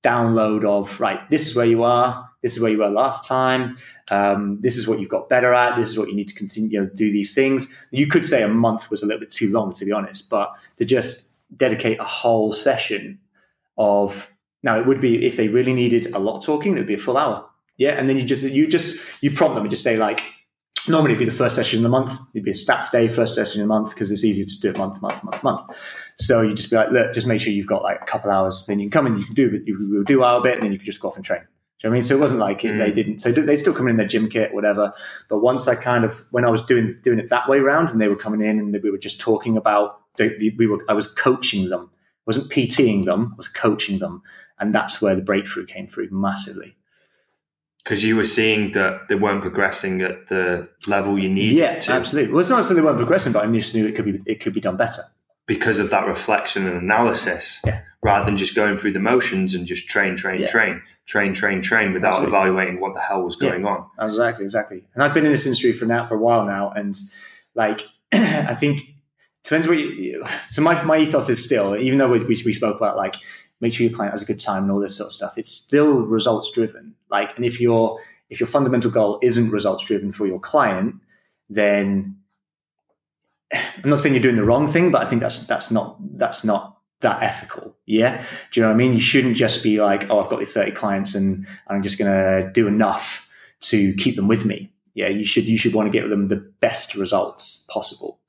[SPEAKER 6] download of right. This is where you are this is where you were last time. Um, this is what you've got better at. This is what you need to continue you know, do these things. You could say a month was a little bit too long, to be honest, but to just dedicate a whole session of now it would be if they really needed a lot of talking, it would be a full hour. Yeah, and then you just you just you prompt them and just say like normally it'd be the first session in the month. It'd be a stats day, first session in the month, because it's easy to do it month, month, month, month. So you just be like, look, just make sure you've got like a couple hours. Then you can come and you can do. You will do our bit, and then you can just go off and train. You know I mean? So it wasn't like mm. they didn't. So they still come in their gym kit, whatever. But once I kind of when I was doing doing it that way around, and they were coming in, and we were just talking about the, the, we were I was coaching them. I wasn't PTing them. I was coaching them, and that's where the breakthrough came through massively.
[SPEAKER 5] Because you were seeing that they weren't progressing at the level you needed.
[SPEAKER 6] Yeah,
[SPEAKER 5] to.
[SPEAKER 6] absolutely. Well, it's not so they weren't progressing, but I just knew it could be it could be done better
[SPEAKER 5] because of that reflection and analysis,
[SPEAKER 6] Yeah.
[SPEAKER 5] rather than just going through the motions and just train, train,
[SPEAKER 6] Yeah.
[SPEAKER 5] train, train, train, train without
[SPEAKER 6] Absolutely.
[SPEAKER 5] evaluating what the hell was
[SPEAKER 6] Yeah.
[SPEAKER 5] going on.
[SPEAKER 6] Exactly, exactly. And I've been in this industry for now for a while now, and like (clears throat) I think depends what you. So my my ethos is still, even though we we, we spoke about like make sure your client has a good time and all this sort of stuff, it's still results driven. Like, and if your if your fundamental goal isn't results driven for your client, then I'm not saying you're doing the wrong thing, but I think that's that's not that's not that ethical. Yeah. Do you know what I mean? You shouldn't just be like, oh, I've got these 30 clients and I'm just gonna do enough to keep them with me. Yeah, you should you should want to get them the best results possible.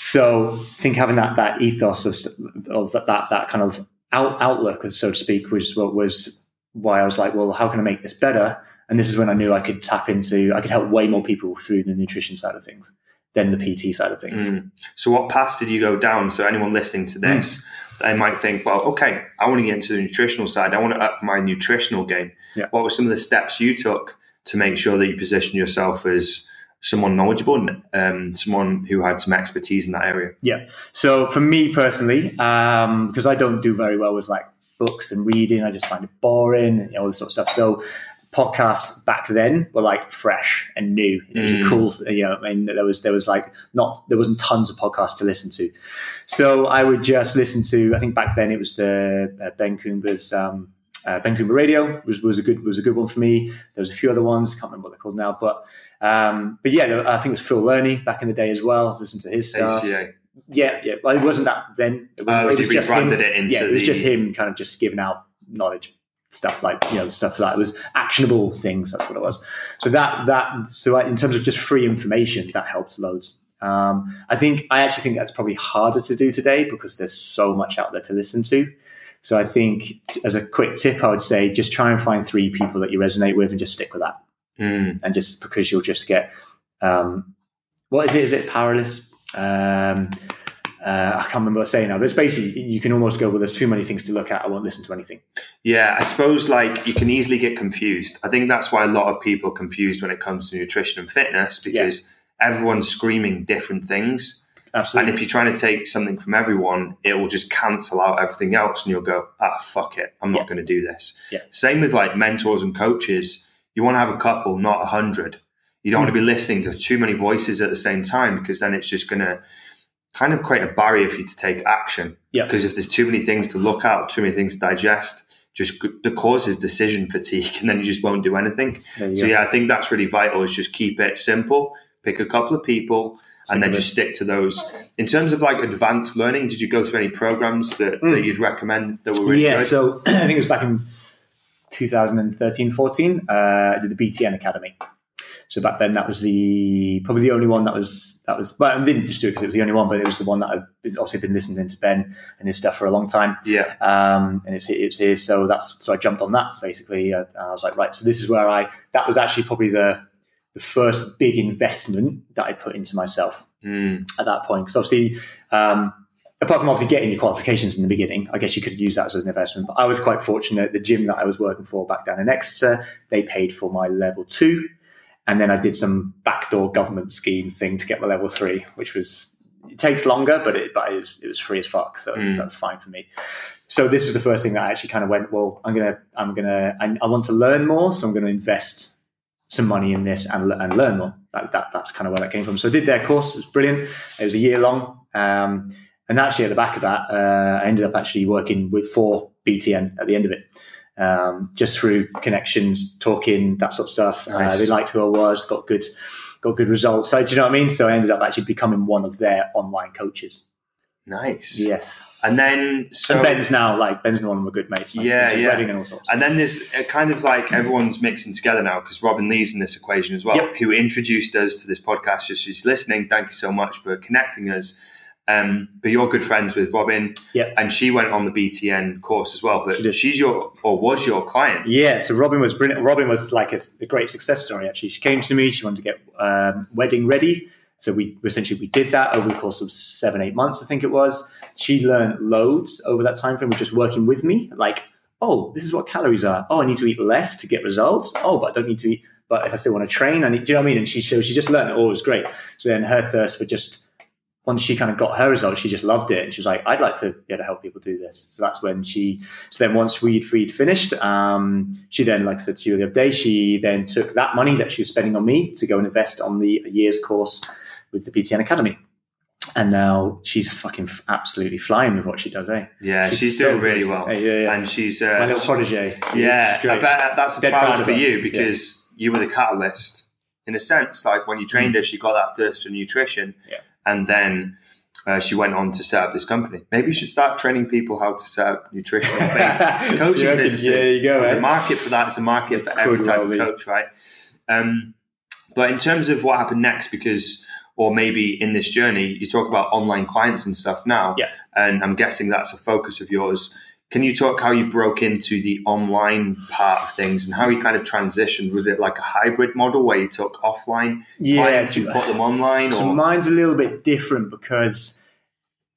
[SPEAKER 6] So I think having that that ethos of, of that, that that kind of out, outlook, so to speak, was what was why I was like, well, how can I make this better? And this is when I knew I could tap into, I could help way more people through the nutrition side of things than the PT side of things.
[SPEAKER 5] Mm. So, what path did you go down? So, anyone listening to this, they might think, well, okay, I want to get into the nutritional side. I want to up my nutritional game.
[SPEAKER 6] Yeah.
[SPEAKER 5] What were some of the steps you took to make sure that you position yourself as someone knowledgeable and um, someone who had some expertise in that area?
[SPEAKER 6] Yeah. So for me personally, because I don't do very well with like books and reading, I just find it boring and all this sort of stuff. So podcasts back then were like fresh and new. It was
[SPEAKER 5] Mm.
[SPEAKER 6] a cool, you know. I mean, there was there was like not there wasn't tons of podcasts to listen to. So I would just listen to. I think back then it was the uh, Ben Coomber's. Um, uh, Ben Coomber Radio was, was a good was a good one for me. There was a few other ones. I can't remember what they're called now, but um, but yeah, I think it was Phil Learney back in the day as well. Listen to his stuff.
[SPEAKER 5] ACA.
[SPEAKER 6] Yeah, yeah. Well, it wasn't that then. It was,
[SPEAKER 5] Oh,
[SPEAKER 6] it
[SPEAKER 5] so
[SPEAKER 6] was just him.
[SPEAKER 5] it into
[SPEAKER 6] Yeah, it was
[SPEAKER 5] the-
[SPEAKER 6] just him kind of just giving out knowledge stuff like you know stuff like it was actionable things. That's what it was. So that that so in terms of just free information, that helped loads. Um, I think I actually think that's probably harder to do today because there's so much out there to listen to. So I think as a quick tip, I would say just try and find three people that you resonate with and just stick with that
[SPEAKER 5] Mm.
[SPEAKER 6] and just because you'll just get um, what is it? Is it powerless? Um, uh, I can't remember what I'm saying now, but it's basically you can almost go, well, there's too many things to look at. I won't listen to anything.
[SPEAKER 5] Yeah, I suppose like you can easily get confused. I think that's why a lot of people are confused when it comes to nutrition and fitness because everyone's screaming different things.
[SPEAKER 6] Absolutely.
[SPEAKER 5] And if you're trying to take something from everyone, it will just cancel out everything else and you'll go, ah, fuck it. I'm not
[SPEAKER 6] Yeah.
[SPEAKER 5] going to do this.
[SPEAKER 6] Yeah.
[SPEAKER 5] Same with like mentors and coaches. You want to have a couple, not a hundred. You don't want to be listening to too many voices at the same time because then it's just going to kind of create a barrier for you to take action.
[SPEAKER 6] Yeah.
[SPEAKER 5] Because if there's too many things to look at, too many things to digest, just g- the causes decision fatigue (laughs) and then you just won't do anything. So
[SPEAKER 6] go.
[SPEAKER 5] yeah, I think that's really vital is just keep it simple, pick a couple of people and then just stick to those. In terms of like advanced learning, did you go through any programs that,
[SPEAKER 6] Mm.
[SPEAKER 5] that you'd recommend that were really
[SPEAKER 6] yeah,
[SPEAKER 5] good?
[SPEAKER 6] so (clears throat) I think it was back in 2013, 14, uh, I did the BTN Academy. So back then, that was the probably the only one that was that was. Well, I didn't just do it because it was the only one, but it was the one that I've been, obviously been listening to Ben and his stuff for a long time.
[SPEAKER 5] yeah.
[SPEAKER 6] um, and it's it's his. So that's so I jumped on that basically. Uh, and I was like, right. So this is where I. That was actually probably the the first big investment that I put into myself
[SPEAKER 5] Mm.
[SPEAKER 6] at that point. Because obviously, um, apart from obviously getting your qualifications in the beginning, I guess you could use that as an investment. But I was quite fortunate. The gym that I was working for back down in Exeter, they paid for my level two, and then I did some backdoor government scheme thing to get my level three, which was it takes longer, but it but it was, it was free as fuck, so
[SPEAKER 5] Mm.
[SPEAKER 6] that's fine for me. So this was the first thing that I actually kind of went, well, I'm gonna I'm gonna I, I want to learn more, so I'm going to invest some money in this and, and learn more. That, that that's kind of where that came from. So I did their course; it was brilliant. It was a year long, um, and actually at the back of that, uh, I ended up actually working with for BTN at the end of it, um, just through connections, talking that sort of stuff. Uh, they liked who I was, got good got good results. So do you know what I mean? So I ended up actually becoming one of their online coaches.
[SPEAKER 5] Nice.
[SPEAKER 6] Yes,
[SPEAKER 5] And then so
[SPEAKER 6] and Ben's now like Ben's one of my good mates. Like,
[SPEAKER 5] Yeah, yeah.
[SPEAKER 6] Reading and all sorts.
[SPEAKER 5] And then there's a kind of like everyone's mixing together now because Robin Lee's in this equation as well,
[SPEAKER 6] Yep.
[SPEAKER 5] who introduced us to this podcast. Just who's listening, thank you so much for connecting us. Um, but you're good friends with Robin,
[SPEAKER 6] Yep.
[SPEAKER 5] and she went on the BTN course as well. But
[SPEAKER 6] She
[SPEAKER 5] she's your or was your client.
[SPEAKER 6] Yeah, so Robin was brilliant. Robin was like a, a great success story. Actually, she came to me. She wanted to get um, wedding ready, so we essentially we did that over the course of seven eight months. I think it was. She learned loads over that time frame, of just working with me. Like, oh, this is what calories are. Oh, I need to eat less to get results. Oh, but I don't need to eat. But if I still want to train, I need. Do you know what I mean? And she so she just learned it all. It was great. So then her thirst for just once she kind of got her results, she just loved it, and she was like, "I'd like to be able to help people do this." So that's when she. So then once we'd we'd finished, um, she then, like I said to you the other day, she then took that money that she was spending on me to go and invest on the year's course with the BTN Academy. And now she's fucking f- absolutely flying with what she does, eh?
[SPEAKER 5] Yeah, she's,
[SPEAKER 6] She's so
[SPEAKER 5] doing really
[SPEAKER 6] good.
[SPEAKER 5] well.
[SPEAKER 6] Yeah, yeah, yeah.
[SPEAKER 5] And she's
[SPEAKER 6] My
[SPEAKER 5] uh,
[SPEAKER 6] little protege.
[SPEAKER 5] yeah, I bet that's
[SPEAKER 6] Dead
[SPEAKER 5] proud,
[SPEAKER 6] proud
[SPEAKER 5] for you because you were the catalyst in a sense. Like when you trained her, she got that thirst for nutrition,
[SPEAKER 6] Mm. Yeah.
[SPEAKER 5] And then. Uh, she went on to set up this company. Maybe you should start training people how to set up nutritional-based (laughs) coaching
[SPEAKER 6] You reckon?
[SPEAKER 5] businesses.
[SPEAKER 6] Yeah, there you go,
[SPEAKER 5] There's
[SPEAKER 6] eh?
[SPEAKER 5] a market for that. There's a market for every type
[SPEAKER 6] well
[SPEAKER 5] of coach, right? Um, but in terms of what happened next, because or maybe in this journey, you talk about online clients and stuff now,
[SPEAKER 6] Yeah.
[SPEAKER 5] and I'm guessing that's a focus of yours. Can you talk how you broke into the online part of things and how you kind of transitioned? Was it like a hybrid model where you took offline
[SPEAKER 6] Yeah,
[SPEAKER 5] clients and put them online,
[SPEAKER 6] So
[SPEAKER 5] or
[SPEAKER 6] mine's a little bit different because,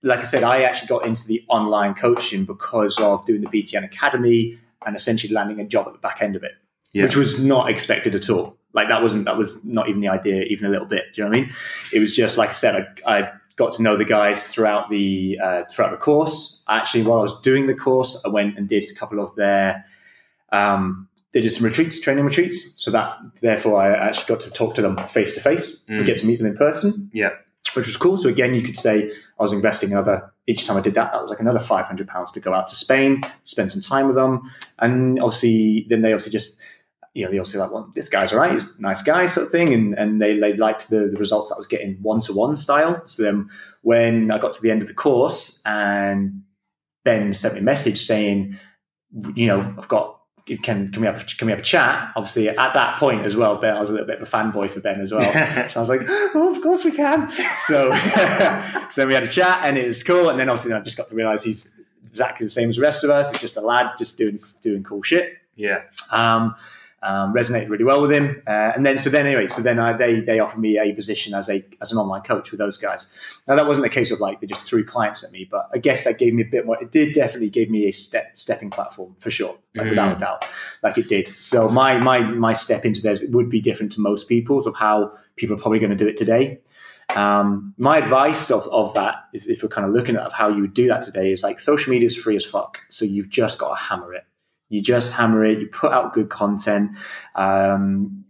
[SPEAKER 6] like I said, I actually got into the online coaching because of doing the BTN Academy and essentially landing a job at the back end of it,
[SPEAKER 5] Yeah.
[SPEAKER 6] which was not expected at all. Like that wasn't that was not even the idea, even a little bit. Do you know what I mean? It was just like I said, I, I got to know the guys throughout the uh, throughout the course. Actually, while I was doing the course, I went and did a couple of their um, they did some retreats, training retreats. So that therefore I actually got to talk to them face to face and get to meet them in person,
[SPEAKER 5] yeah,
[SPEAKER 6] which was cool. So again, you could say I was investing another each time I did that. That was like another five hundred pounds to go out to Spain, spend some time with them, and obviously then they obviously just. You know, they obviously like, well, this guy's all right, he's a nice guy, sort of thing, and and they, they liked the, the results that I was getting one to one style. So then, when I got to the end of the course, and Ben sent me a message saying, you know, I've got can can we have can we have a chat? Obviously, at that point as well, Ben, I was a little bit of a fanboy for Ben as well. (laughs) so I was like, oh, of course we can. So, (laughs) so then we had a chat, and it was cool. And then obviously, I just got to realize he's exactly the same as the rest of us. He's just a lad, just doing doing cool shit.
[SPEAKER 5] yeah,
[SPEAKER 6] Um, um, resonated really well with him, uh, and then so then anyway, so then I, they they offered me a position as a as an online coach with those guys. Now that wasn't a case of like they just threw clients at me, but I guess that gave me a bit more. It did definitely give me a step stepping platform for sure, like without a doubt, like it did. So my my my step into this would be different to most people's of how people are probably going to do it today. Um, my advice of, of that is if we're kind of looking at how you would do that today is like social media is free as fuck. So you've just got to hammer it. You just hammer it. You put out good content. Um,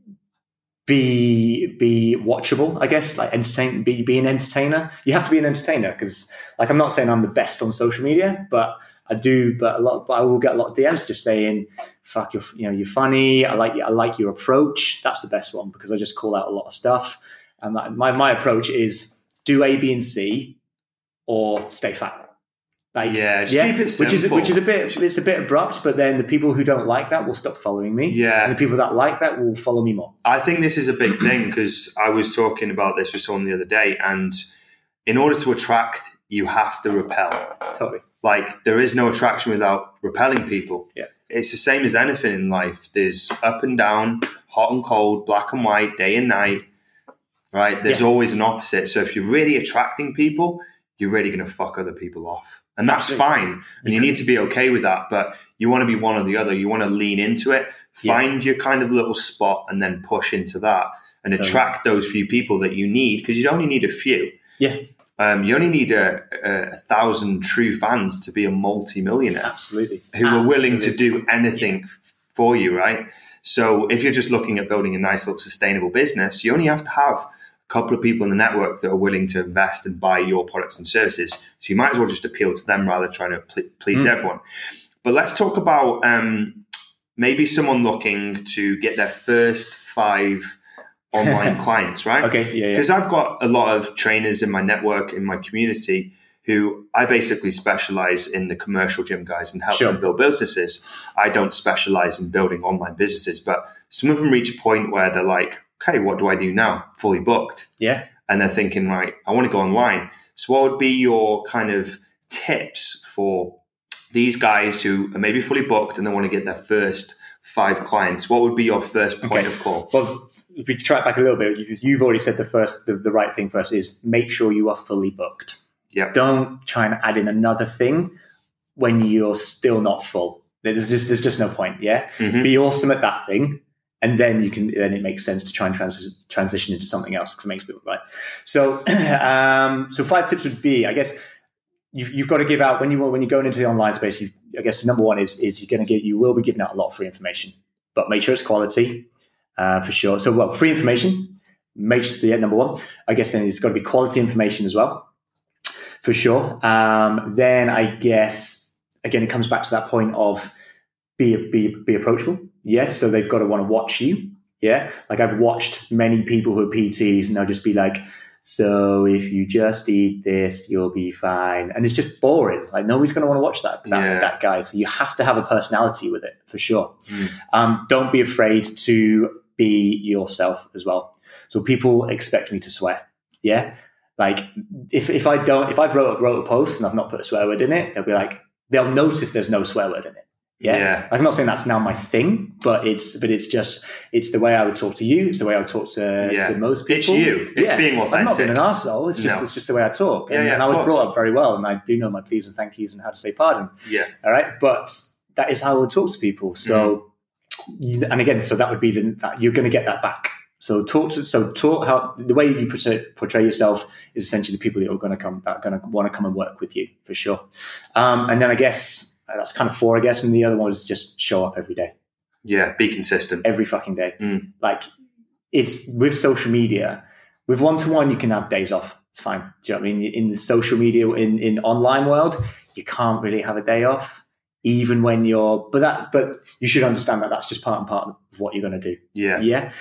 [SPEAKER 6] be be watchable, I guess. Like entertain. Be be an entertainer. You have to be an entertainer because, like, I'm not saying I'm the best on social media, but I do. But a lot. But I will get a lot of DMs just saying, "Fuck, you're you know you're funny. I like you I like your approach." That's the best one because I just call out a lot of stuff. And my, my approach is do A, B, and C, or stay fat. Like,
[SPEAKER 5] Yeah, just keep it
[SPEAKER 6] which is which is a bit it's a bit abrupt, but then the people who don't like that will stop following me.
[SPEAKER 5] Yeah.
[SPEAKER 6] and the people that like that will follow me more.
[SPEAKER 5] I think this is a big thing because I was talking about this with someone the other day, and in order to attract, you have to repel.
[SPEAKER 6] Totally.
[SPEAKER 5] Like there is no attraction without repelling people.
[SPEAKER 6] Yeah.
[SPEAKER 5] It's the same as anything in life. There's up and down, hot and cold, black and white, day and night. Right? There's
[SPEAKER 6] Yeah.
[SPEAKER 5] always an opposite. So if you're really attracting people, you're really going to fuck other people off. And that's
[SPEAKER 6] Absolutely.
[SPEAKER 5] fine. And you need to be okay with that. But you want to be one or the other. You want to lean into it,
[SPEAKER 6] Yeah.
[SPEAKER 5] find your kind of little spot, and then push into that and attract those few people that you need because you only need a few.
[SPEAKER 6] Yeah,
[SPEAKER 5] Um, you only need a, a, a thousand true fans to be a multi-millionaire
[SPEAKER 6] absolutely.
[SPEAKER 5] who are willing to do anything for you, right? So if you're just looking at building a nice little sustainable business, you only have to have couple of people in the network that are willing to invest and buy your products and services. So you might as well just appeal to them rather than trying to ple- please
[SPEAKER 6] Mm.
[SPEAKER 5] everyone. But let's talk about um, maybe someone looking to get their first five (laughs) online clients, right?
[SPEAKER 6] Okay, yeah, yeah.
[SPEAKER 5] Because I've got a lot of trainers in my network, in my community, who I basically specialize in the commercial gym guys and help
[SPEAKER 6] Sure.
[SPEAKER 5] them build businesses. I don't specialize in building online businesses, but some of them reach a point where they're like, okay, what do I do now? Fully booked.
[SPEAKER 6] Yeah.
[SPEAKER 5] And they're thinking, right, I want to go online. So, what would be your kind of tips for these guys who are maybe fully booked and they want to get their first five clients? What would be your first point
[SPEAKER 6] Okay.
[SPEAKER 5] of call?
[SPEAKER 6] Well, if we track back a little bit, you- you've already said the first, the, the right thing first is make sure you are fully booked.
[SPEAKER 5] Yeah.
[SPEAKER 6] Don't try and add in another thing when you're still not full. There's just there's just no point. Yeah.
[SPEAKER 5] Mhm.
[SPEAKER 6] Be awesome at that thing, and then you can then it makes sense to try and trans- transition into something else because it makes people right. So, (clears throat) um, so five tips would be, I guess, you've, you've got to give out when you when you're going into the online space. You, I guess number one is is you're going to get you will be giving out a lot of free information, but make sure it's quality uh, for sure. So, well, free information. Make sure yeah, number one. I guess then it's got to be quality information as well, for sure. Um, then I guess again it comes back to that point of be be be approachable. Yes, so they've got to want to watch you. Yeah, like I've watched many people who are PTs and they'll just be like, "So if you just eat this, you'll be fine," and it's just boring. Like nobody's going to want to watch that that,
[SPEAKER 5] Yeah.
[SPEAKER 6] that guy. So you have to have a personality with it for sure. Um, don't be afraid to be yourself as well. So people expect me to swear. Yeah, like if if I don't, if I've wrote wrote a post and I've not put a swear word in it, they'll be like, they'll notice there's no swear word in it. Yeah.
[SPEAKER 5] Yeah.
[SPEAKER 6] I'm not saying that's now my thing, but it's but it's just it's the way I would talk to you. It's the way I would talk to,
[SPEAKER 5] Yeah.
[SPEAKER 6] to most people.
[SPEAKER 5] It's you. It's being authentic.
[SPEAKER 6] I'm not being an arsehole. It's just
[SPEAKER 5] No.
[SPEAKER 6] it's just the way I talk.
[SPEAKER 5] Yeah,
[SPEAKER 6] And,
[SPEAKER 5] yeah,
[SPEAKER 6] and I was
[SPEAKER 5] course.
[SPEAKER 6] brought up very well, and I do know my pleas and thank yous and how to say pardon.
[SPEAKER 5] Yeah.
[SPEAKER 6] All right, but that is how I would talk to people. So, you, and again, so that would be the that you're going to get that back. So talk to so talk how the way you portray, portray yourself is essentially the people that are going to come that are going to want to come and work with you for sure. Um, and then I guess that's kind of four, I guess, and the other one is just show up every day,
[SPEAKER 5] Yeah. Be consistent.
[SPEAKER 6] every fucking day.
[SPEAKER 5] Mm.
[SPEAKER 6] Like it's with social media, with one to one, you can have days off. It's fine. Do you know what I mean? In the social media, in in online world, you can't really have a day off, even when you're. But that, but you should understand that that's just part and part of what you're going to do.
[SPEAKER 5] Yeah.
[SPEAKER 6] Yeah.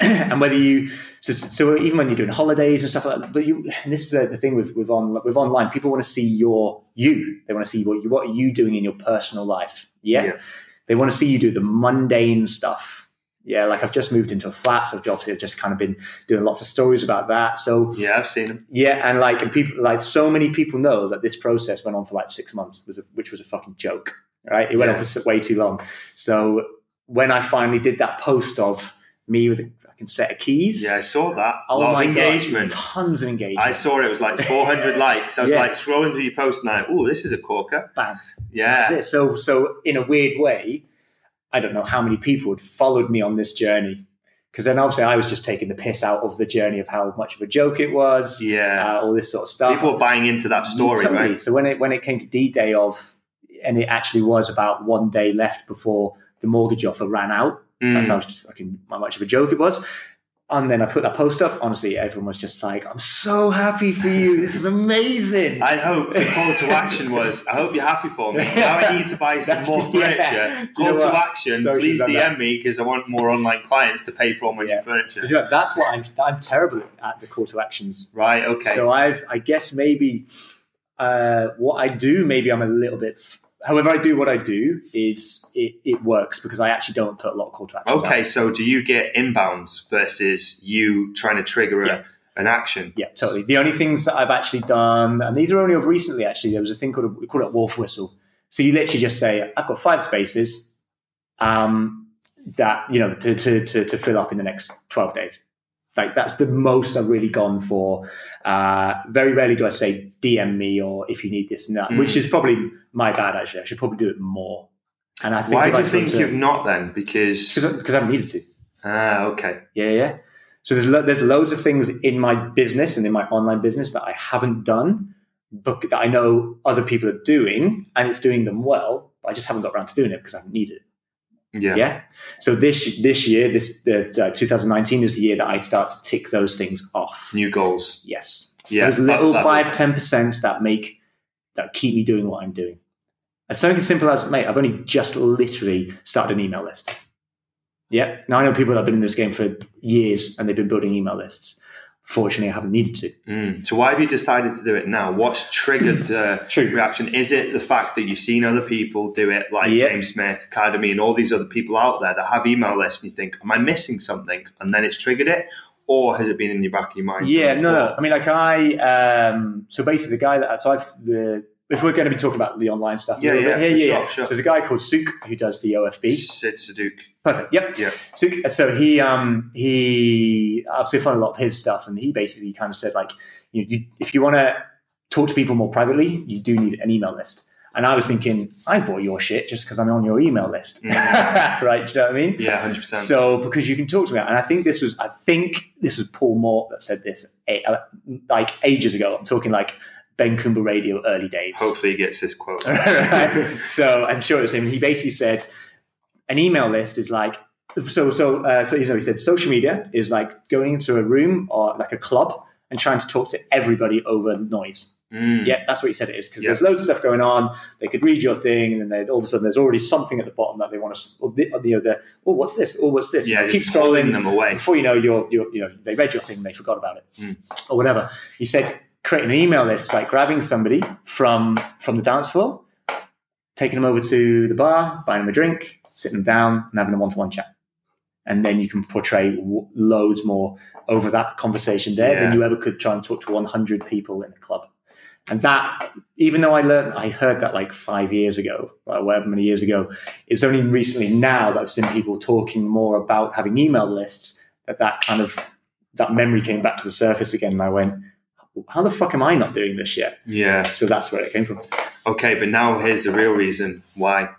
[SPEAKER 6] (clears throat) and whether you so, so even when you're doing holidays and stuff like that, but you and this is the, the thing with with on with online, people want to see your you. They want to see what you what are you doing in your personal life. Yeah.
[SPEAKER 5] Yeah.
[SPEAKER 6] They want to see you do the mundane stuff. Yeah, like I've just moved into a flat, so obviously I've just kind of been doing lots of stories about that. So
[SPEAKER 5] Yeah. I've seen them.
[SPEAKER 6] yeah, and like and people like so many people know that this process went on for like six months, was a, which was a fucking joke. Right, it went
[SPEAKER 5] Yeah.
[SPEAKER 6] on for way too long. So when I finally did that post of me with set of keys,
[SPEAKER 5] Yeah. I saw that.
[SPEAKER 6] oh
[SPEAKER 5] a lot
[SPEAKER 6] my
[SPEAKER 5] of engagement.
[SPEAKER 6] god, tons of engagement.
[SPEAKER 5] I saw it was like 400 (laughs) likes. I was
[SPEAKER 6] Yeah.
[SPEAKER 5] like scrolling through your post and I, oh, this is a corker.
[SPEAKER 6] Bam.
[SPEAKER 5] Yeah.
[SPEAKER 6] It. So, so in a weird way, I don't know how many people had followed me on this journey. Because then obviously I was just taking the piss out of the journey of how much of a joke it was,
[SPEAKER 5] Yeah.
[SPEAKER 6] uh, all this sort of stuff.
[SPEAKER 5] People are buying into that story,
[SPEAKER 6] Totally.
[SPEAKER 5] right?
[SPEAKER 6] So when it when it came to D Day of, and it actually was about one day left before the mortgage offer ran out. That's
[SPEAKER 5] Mm.
[SPEAKER 6] how fucking how much of a joke it was. And then I put that post up. Honestly, everyone was just like, "I'm so happy for you. This is amazing."
[SPEAKER 5] I hope the call to action (laughs) was, I hope you're happy for me. Now I need to buy some (laughs) more
[SPEAKER 6] Yeah.
[SPEAKER 5] furniture.
[SPEAKER 6] You
[SPEAKER 5] Call
[SPEAKER 6] know
[SPEAKER 5] to
[SPEAKER 6] what?
[SPEAKER 5] action,
[SPEAKER 6] So
[SPEAKER 5] please
[SPEAKER 6] done that.
[SPEAKER 5] DM me because I want more online clients to pay for all my
[SPEAKER 6] Yeah.
[SPEAKER 5] new
[SPEAKER 6] So,
[SPEAKER 5] furniture.
[SPEAKER 6] you know, that's what I'm. I'm terrible at the call to actions.
[SPEAKER 5] Right, okay.
[SPEAKER 6] So I've, I guess maybe uh, what I do, maybe I'm a little bit. However, I do what I do is it, it works because I actually don't put a lot of call to action.
[SPEAKER 5] okay,
[SPEAKER 6] out.
[SPEAKER 5] so do you get inbounds versus you trying to trigger a,
[SPEAKER 6] Yeah.
[SPEAKER 5] an action?
[SPEAKER 6] Yeah, totally. The only things that I've actually done, and these are only of recently. Actually, there was a thing called a, we call it wolf whistle. So you literally just say, "I've got five spaces um, that you know to, to to to fill up in the next twelve days." Like that's the most I've really gone for. Uh, very rarely do I say DM me or if you need this and that,
[SPEAKER 5] Mm.
[SPEAKER 6] which is probably my bad. Actually, I should probably do it more. And I think
[SPEAKER 5] Why do
[SPEAKER 6] I
[SPEAKER 5] you think
[SPEAKER 6] to-
[SPEAKER 5] you've not then? Because
[SPEAKER 6] because I haven't needed to.
[SPEAKER 5] ah, okay,
[SPEAKER 6] Yeah, yeah. So there's lo- there's loads of things in my business and in my online business that I haven't done, but that I know other people are doing, and it's doing them well. But I just haven't got around to doing it because I haven't needed it.
[SPEAKER 5] Yeah,
[SPEAKER 6] Yeah. So this this year, this uh, 2019 is the year that I start to tick those things off.
[SPEAKER 5] new goals.
[SPEAKER 6] Yes.
[SPEAKER 5] Yeah,
[SPEAKER 6] Those little five ten percent that make that keep me doing what I'm doing. And something as simple as, mate, I've only just literally started an email list. Yeah. Now I know people that have been in this game for years and they've been building email lists. Fortunately, I haven't needed to.
[SPEAKER 5] Mm. So why have you decided to do it now? What's triggered the (laughs)
[SPEAKER 6] True.
[SPEAKER 5] reaction? Is it the fact that you've seen other people do it, like
[SPEAKER 6] Yep.
[SPEAKER 5] James Smith, Academy, and all these other people out there that have email lists, and you think, "Am I missing something?" And then it's triggered it, or has it been in your back of your mind?
[SPEAKER 6] Yeah, no, no. I mean, like I, um, so basically, the guy that so I've the if we're going to be talking about the online stuff, a
[SPEAKER 5] Yeah,
[SPEAKER 6] little
[SPEAKER 5] yeah,
[SPEAKER 6] here,
[SPEAKER 5] sure,
[SPEAKER 6] yeah.
[SPEAKER 5] sure.
[SPEAKER 6] So there's a guy called Suk who does the OFB.
[SPEAKER 5] Sid Saduk.
[SPEAKER 6] Perfect. Yep.
[SPEAKER 5] Yeah.
[SPEAKER 6] So, so he, um, he, I've seen a lot of his stuff, and he basically kind of said like, you, you if you want to talk to people more privately, you do need an email list. And I was thinking, I bought your shit just because I'm on your email list, (laughs) right? Do you know what I mean?
[SPEAKER 5] Yeah, hundred percent.
[SPEAKER 6] So because you can talk to me, and I think this was, I think this was Paul Moore that said this eh, like ages ago. I'm talking like Ben Coomber Radio early days.
[SPEAKER 5] Hopefully, he gets this quote. (laughs)
[SPEAKER 6] So I'm sure it was him. He basically said an email list is like so so uh, so you know he said social media is like going into a room or like a club and trying to talk to everybody over noise.
[SPEAKER 5] Mm.
[SPEAKER 6] Yeah, that's what he said it is because
[SPEAKER 5] Yeah.
[SPEAKER 6] there's loads of stuff going on. They could read your thing, and then all of a sudden there's already something at the bottom that they want to. Or the, or the, or the, oh, what's this? Oh, what's this?
[SPEAKER 5] Yeah,
[SPEAKER 6] keep scrolling
[SPEAKER 5] them away.
[SPEAKER 6] Before you know, you're, you're you know they read your thing, and they forgot about it,
[SPEAKER 5] Mm.
[SPEAKER 6] or whatever. He said create an email list, like grabbing somebody from from the dance floor, taking them over to the bar, buying them a drink, sitting them down, and having a one to one chat. And then you can portray w- loads more over that conversation there than you ever could try and talk to 100 people in a club. And that, even though I learned, I heard that like five years ago, or however many years ago, it's only recently now that I've seen people talking more about having email lists that that kind of, that memory came back to the surface again. And I went, how the fuck am I not doing this yet?
[SPEAKER 5] Yeah.
[SPEAKER 6] So that's where it came from.
[SPEAKER 5] Okay, but now here's the real reason why.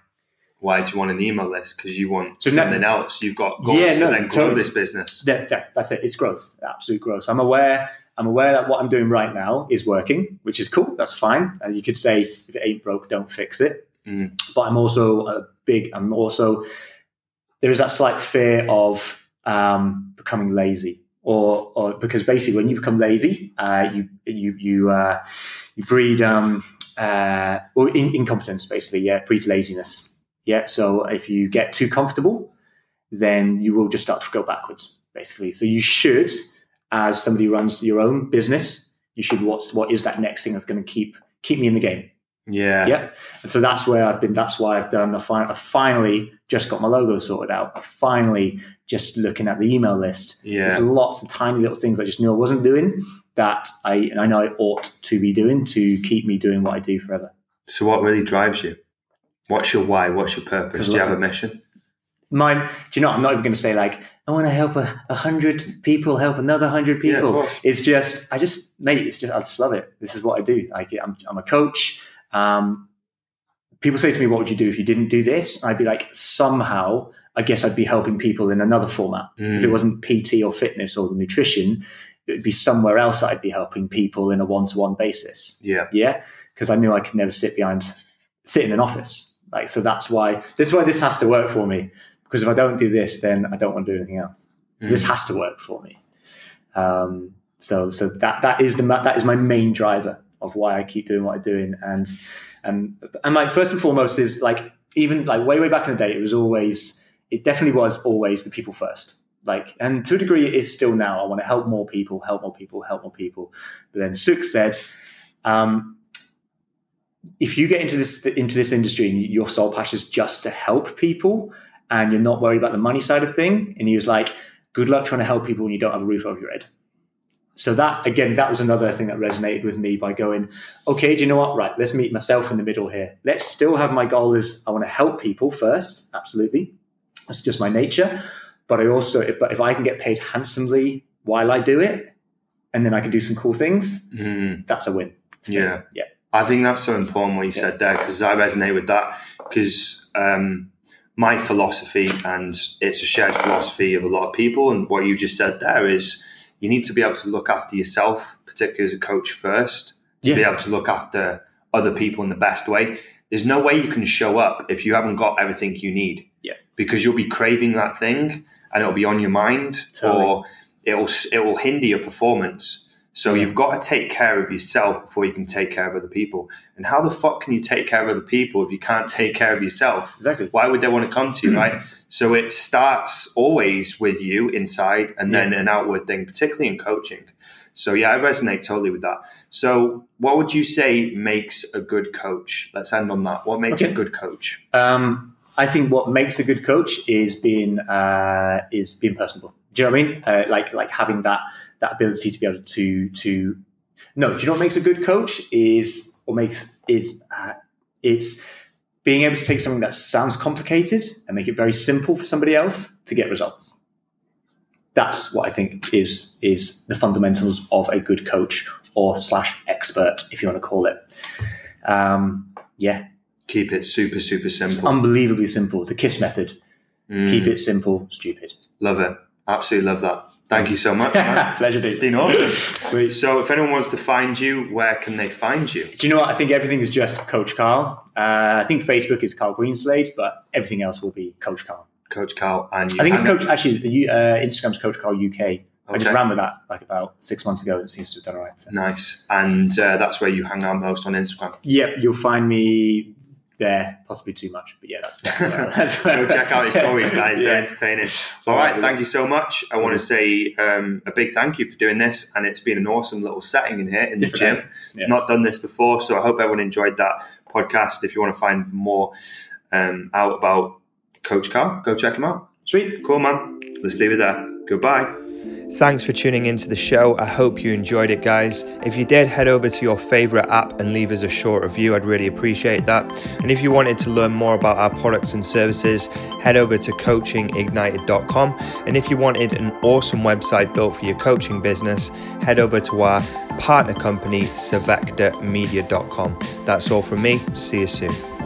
[SPEAKER 5] Why do you want an email list? Because you want
[SPEAKER 6] So now-
[SPEAKER 5] something else. You've got goals
[SPEAKER 6] Yeah,
[SPEAKER 5] to then grow
[SPEAKER 6] totally.
[SPEAKER 5] this business.
[SPEAKER 6] that, that- that's it. It's growth, absolute growth. I'm aware. I'm aware that what I'm doing right now is working, which is cool. That's fine. Uh, you could say if it ain't broke, don't fix it.
[SPEAKER 5] Mm.
[SPEAKER 6] But I'm also a big. I'm also there is that slight fear of um, becoming lazy, or or because basically when you become lazy, uh, you you you uh, you breed um, uh, or in, incompetence. Basically, yeah, breeds laziness. Yeah. So if you get too comfortable, then you will just start to go backwards, basically. So you should, as somebody runs your own business, you should what's what is that next thing that's going to keep keep me in the game.
[SPEAKER 5] Yeah.
[SPEAKER 6] Yeah. And so that's where I've been. That's why I've done. I, fi- I finally just got my logo sorted out. I finally just looking at the email list.
[SPEAKER 5] Yeah.
[SPEAKER 6] There's lots of tiny little things I just knew I wasn't doing that I and I know I ought to be doing to keep me doing what I do forever.
[SPEAKER 5] So what really drives you? What's your why? What's your purpose? Do you have a mission?
[SPEAKER 6] Mine, do you know? I'm not even going to say like I want to help a, a hundred people help another hundred
[SPEAKER 5] Yeah,
[SPEAKER 6] people.
[SPEAKER 5] course.
[SPEAKER 6] it's just I just mate. It's just I just love it. This is what I do. Like I'm I'm a coach. Um, people say to me, "What would you do if you didn't do this?" I'd be like, somehow, I guess I'd be helping people in another format. If it
[SPEAKER 5] Mm.
[SPEAKER 6] wasn't PT or fitness or nutrition, it would be somewhere else that I'd be helping people in a one-to-one basis.
[SPEAKER 5] Yeah.
[SPEAKER 6] Yeah, because I knew I could never sit behind, sit in an office. Like so, that's why this is why this has to work for me. Because if I don't do this, then I don't want to do anything else. So this has to work for me. Um, so so that that is the that is my main driver of why I keep doing what I'm doing. And and and like first and foremost is like even like way way back in the day, it was always it definitely was always the people first. Like and to a degree, it is still now. I want to help more people, help more people, help more people. But then Suk said. Um, if you get into this into this industry and your sole passion is just to help people and you're not worried about the money side of thing and he was like good luck trying to help people when you don't have a roof over your head so that again that was another thing that resonated with me by going okay do you know what right let's meet myself in the middle here let's still have my goal is i want to help people first absolutely that's just my nature but i also if, but if i can get paid handsomely while i do it and then i can do some cool things
[SPEAKER 5] Mm.
[SPEAKER 6] that's a win
[SPEAKER 5] Yeah.
[SPEAKER 6] yeah
[SPEAKER 5] I think that's so important what you said there because I resonate with that because um, my philosophy and it's a shared philosophy of a lot of people. And what you just said there is you need to be able to look after yourself, particularly as a coach first, to
[SPEAKER 6] Yeah.
[SPEAKER 5] be able to look after other people in the best way. There's no way you can show up if you haven't got everything you need.
[SPEAKER 6] Yeah.
[SPEAKER 5] Because you'll be craving that thing and it'll be on your mind
[SPEAKER 6] Totally.
[SPEAKER 5] or it'll it will hinder your performance. So you've got to take care of yourself before you can take care of other people. And how the fuck can you take care of other people if you can't take care of yourself?
[SPEAKER 6] exactly
[SPEAKER 5] Why would they want to come to you, right? (clears throat) So it starts always with you inside and then an outward thing, particularly in coaching. So yeah, I resonate totally with that. So what would you say makes a good coach? Let's end on that. What makes
[SPEAKER 6] Okay.
[SPEAKER 5] a good coach?
[SPEAKER 6] Um, I think what makes a good coach is being uh, is being personable. Do you know what I mean? Uh, like like having that that ability to be able to to no. Do you know what makes a good coach is or makes is uh, it's being able to take something that sounds complicated and make it very simple for somebody else to get results. That's what I think is is the fundamentals of a good coach or slash expert, if you want to call it. Um, yeah,
[SPEAKER 7] Keep it super, super simple.
[SPEAKER 6] Unbelievably simple. The KISS method.
[SPEAKER 7] Mm.
[SPEAKER 6] Keep it simple, stupid.
[SPEAKER 7] Love it. Absolutely love that. Thank you so much. (laughs)
[SPEAKER 6] Pleasure.
[SPEAKER 7] It's been awesome.
[SPEAKER 6] Sweet.
[SPEAKER 7] So, if anyone wants to find you, where can they find you?
[SPEAKER 6] Do you know what? I think everything is just Coach Carl. Uh, I think Facebook is Carl Greenslade, but everything else will be Coach Carl.
[SPEAKER 7] Coach Carl and you.
[SPEAKER 6] I think it's Coach. Actually, the uh, Instagram's Coach Carl UK. I just ran with that like about six months ago. It seems to have done all right. So.
[SPEAKER 7] Nice. And uh, that's where you hang out most on Instagram.
[SPEAKER 6] Yep. you'll find me there. Possibly too much, but yeah, that's. that's
[SPEAKER 7] Go (laughs) check out his stories, guys. They're (laughs)
[SPEAKER 6] Yeah.
[SPEAKER 7] entertaining. All right, thank you so much. I want to say um, a big thank you for doing this, and it's been an awesome little setting in here in the gym.
[SPEAKER 6] yeah.
[SPEAKER 7] Not done this before, so I hope everyone enjoyed that podcast. If you want to find more um, out about Coach Carl, go check him out.
[SPEAKER 6] Sweet.
[SPEAKER 7] Cool, man. Let's leave it there. Goodbye.
[SPEAKER 5] Thanks for tuning into the show. I hope you enjoyed it, guys. If you did, head over to your favorite app and leave us a short review. I'd really appreciate that. And if you wanted to learn more about our products and services, head over to coachingignited.com. And if you wanted an awesome website built for your coaching business, head over to our partner company, savectormedia.com. That's all from me. See you soon.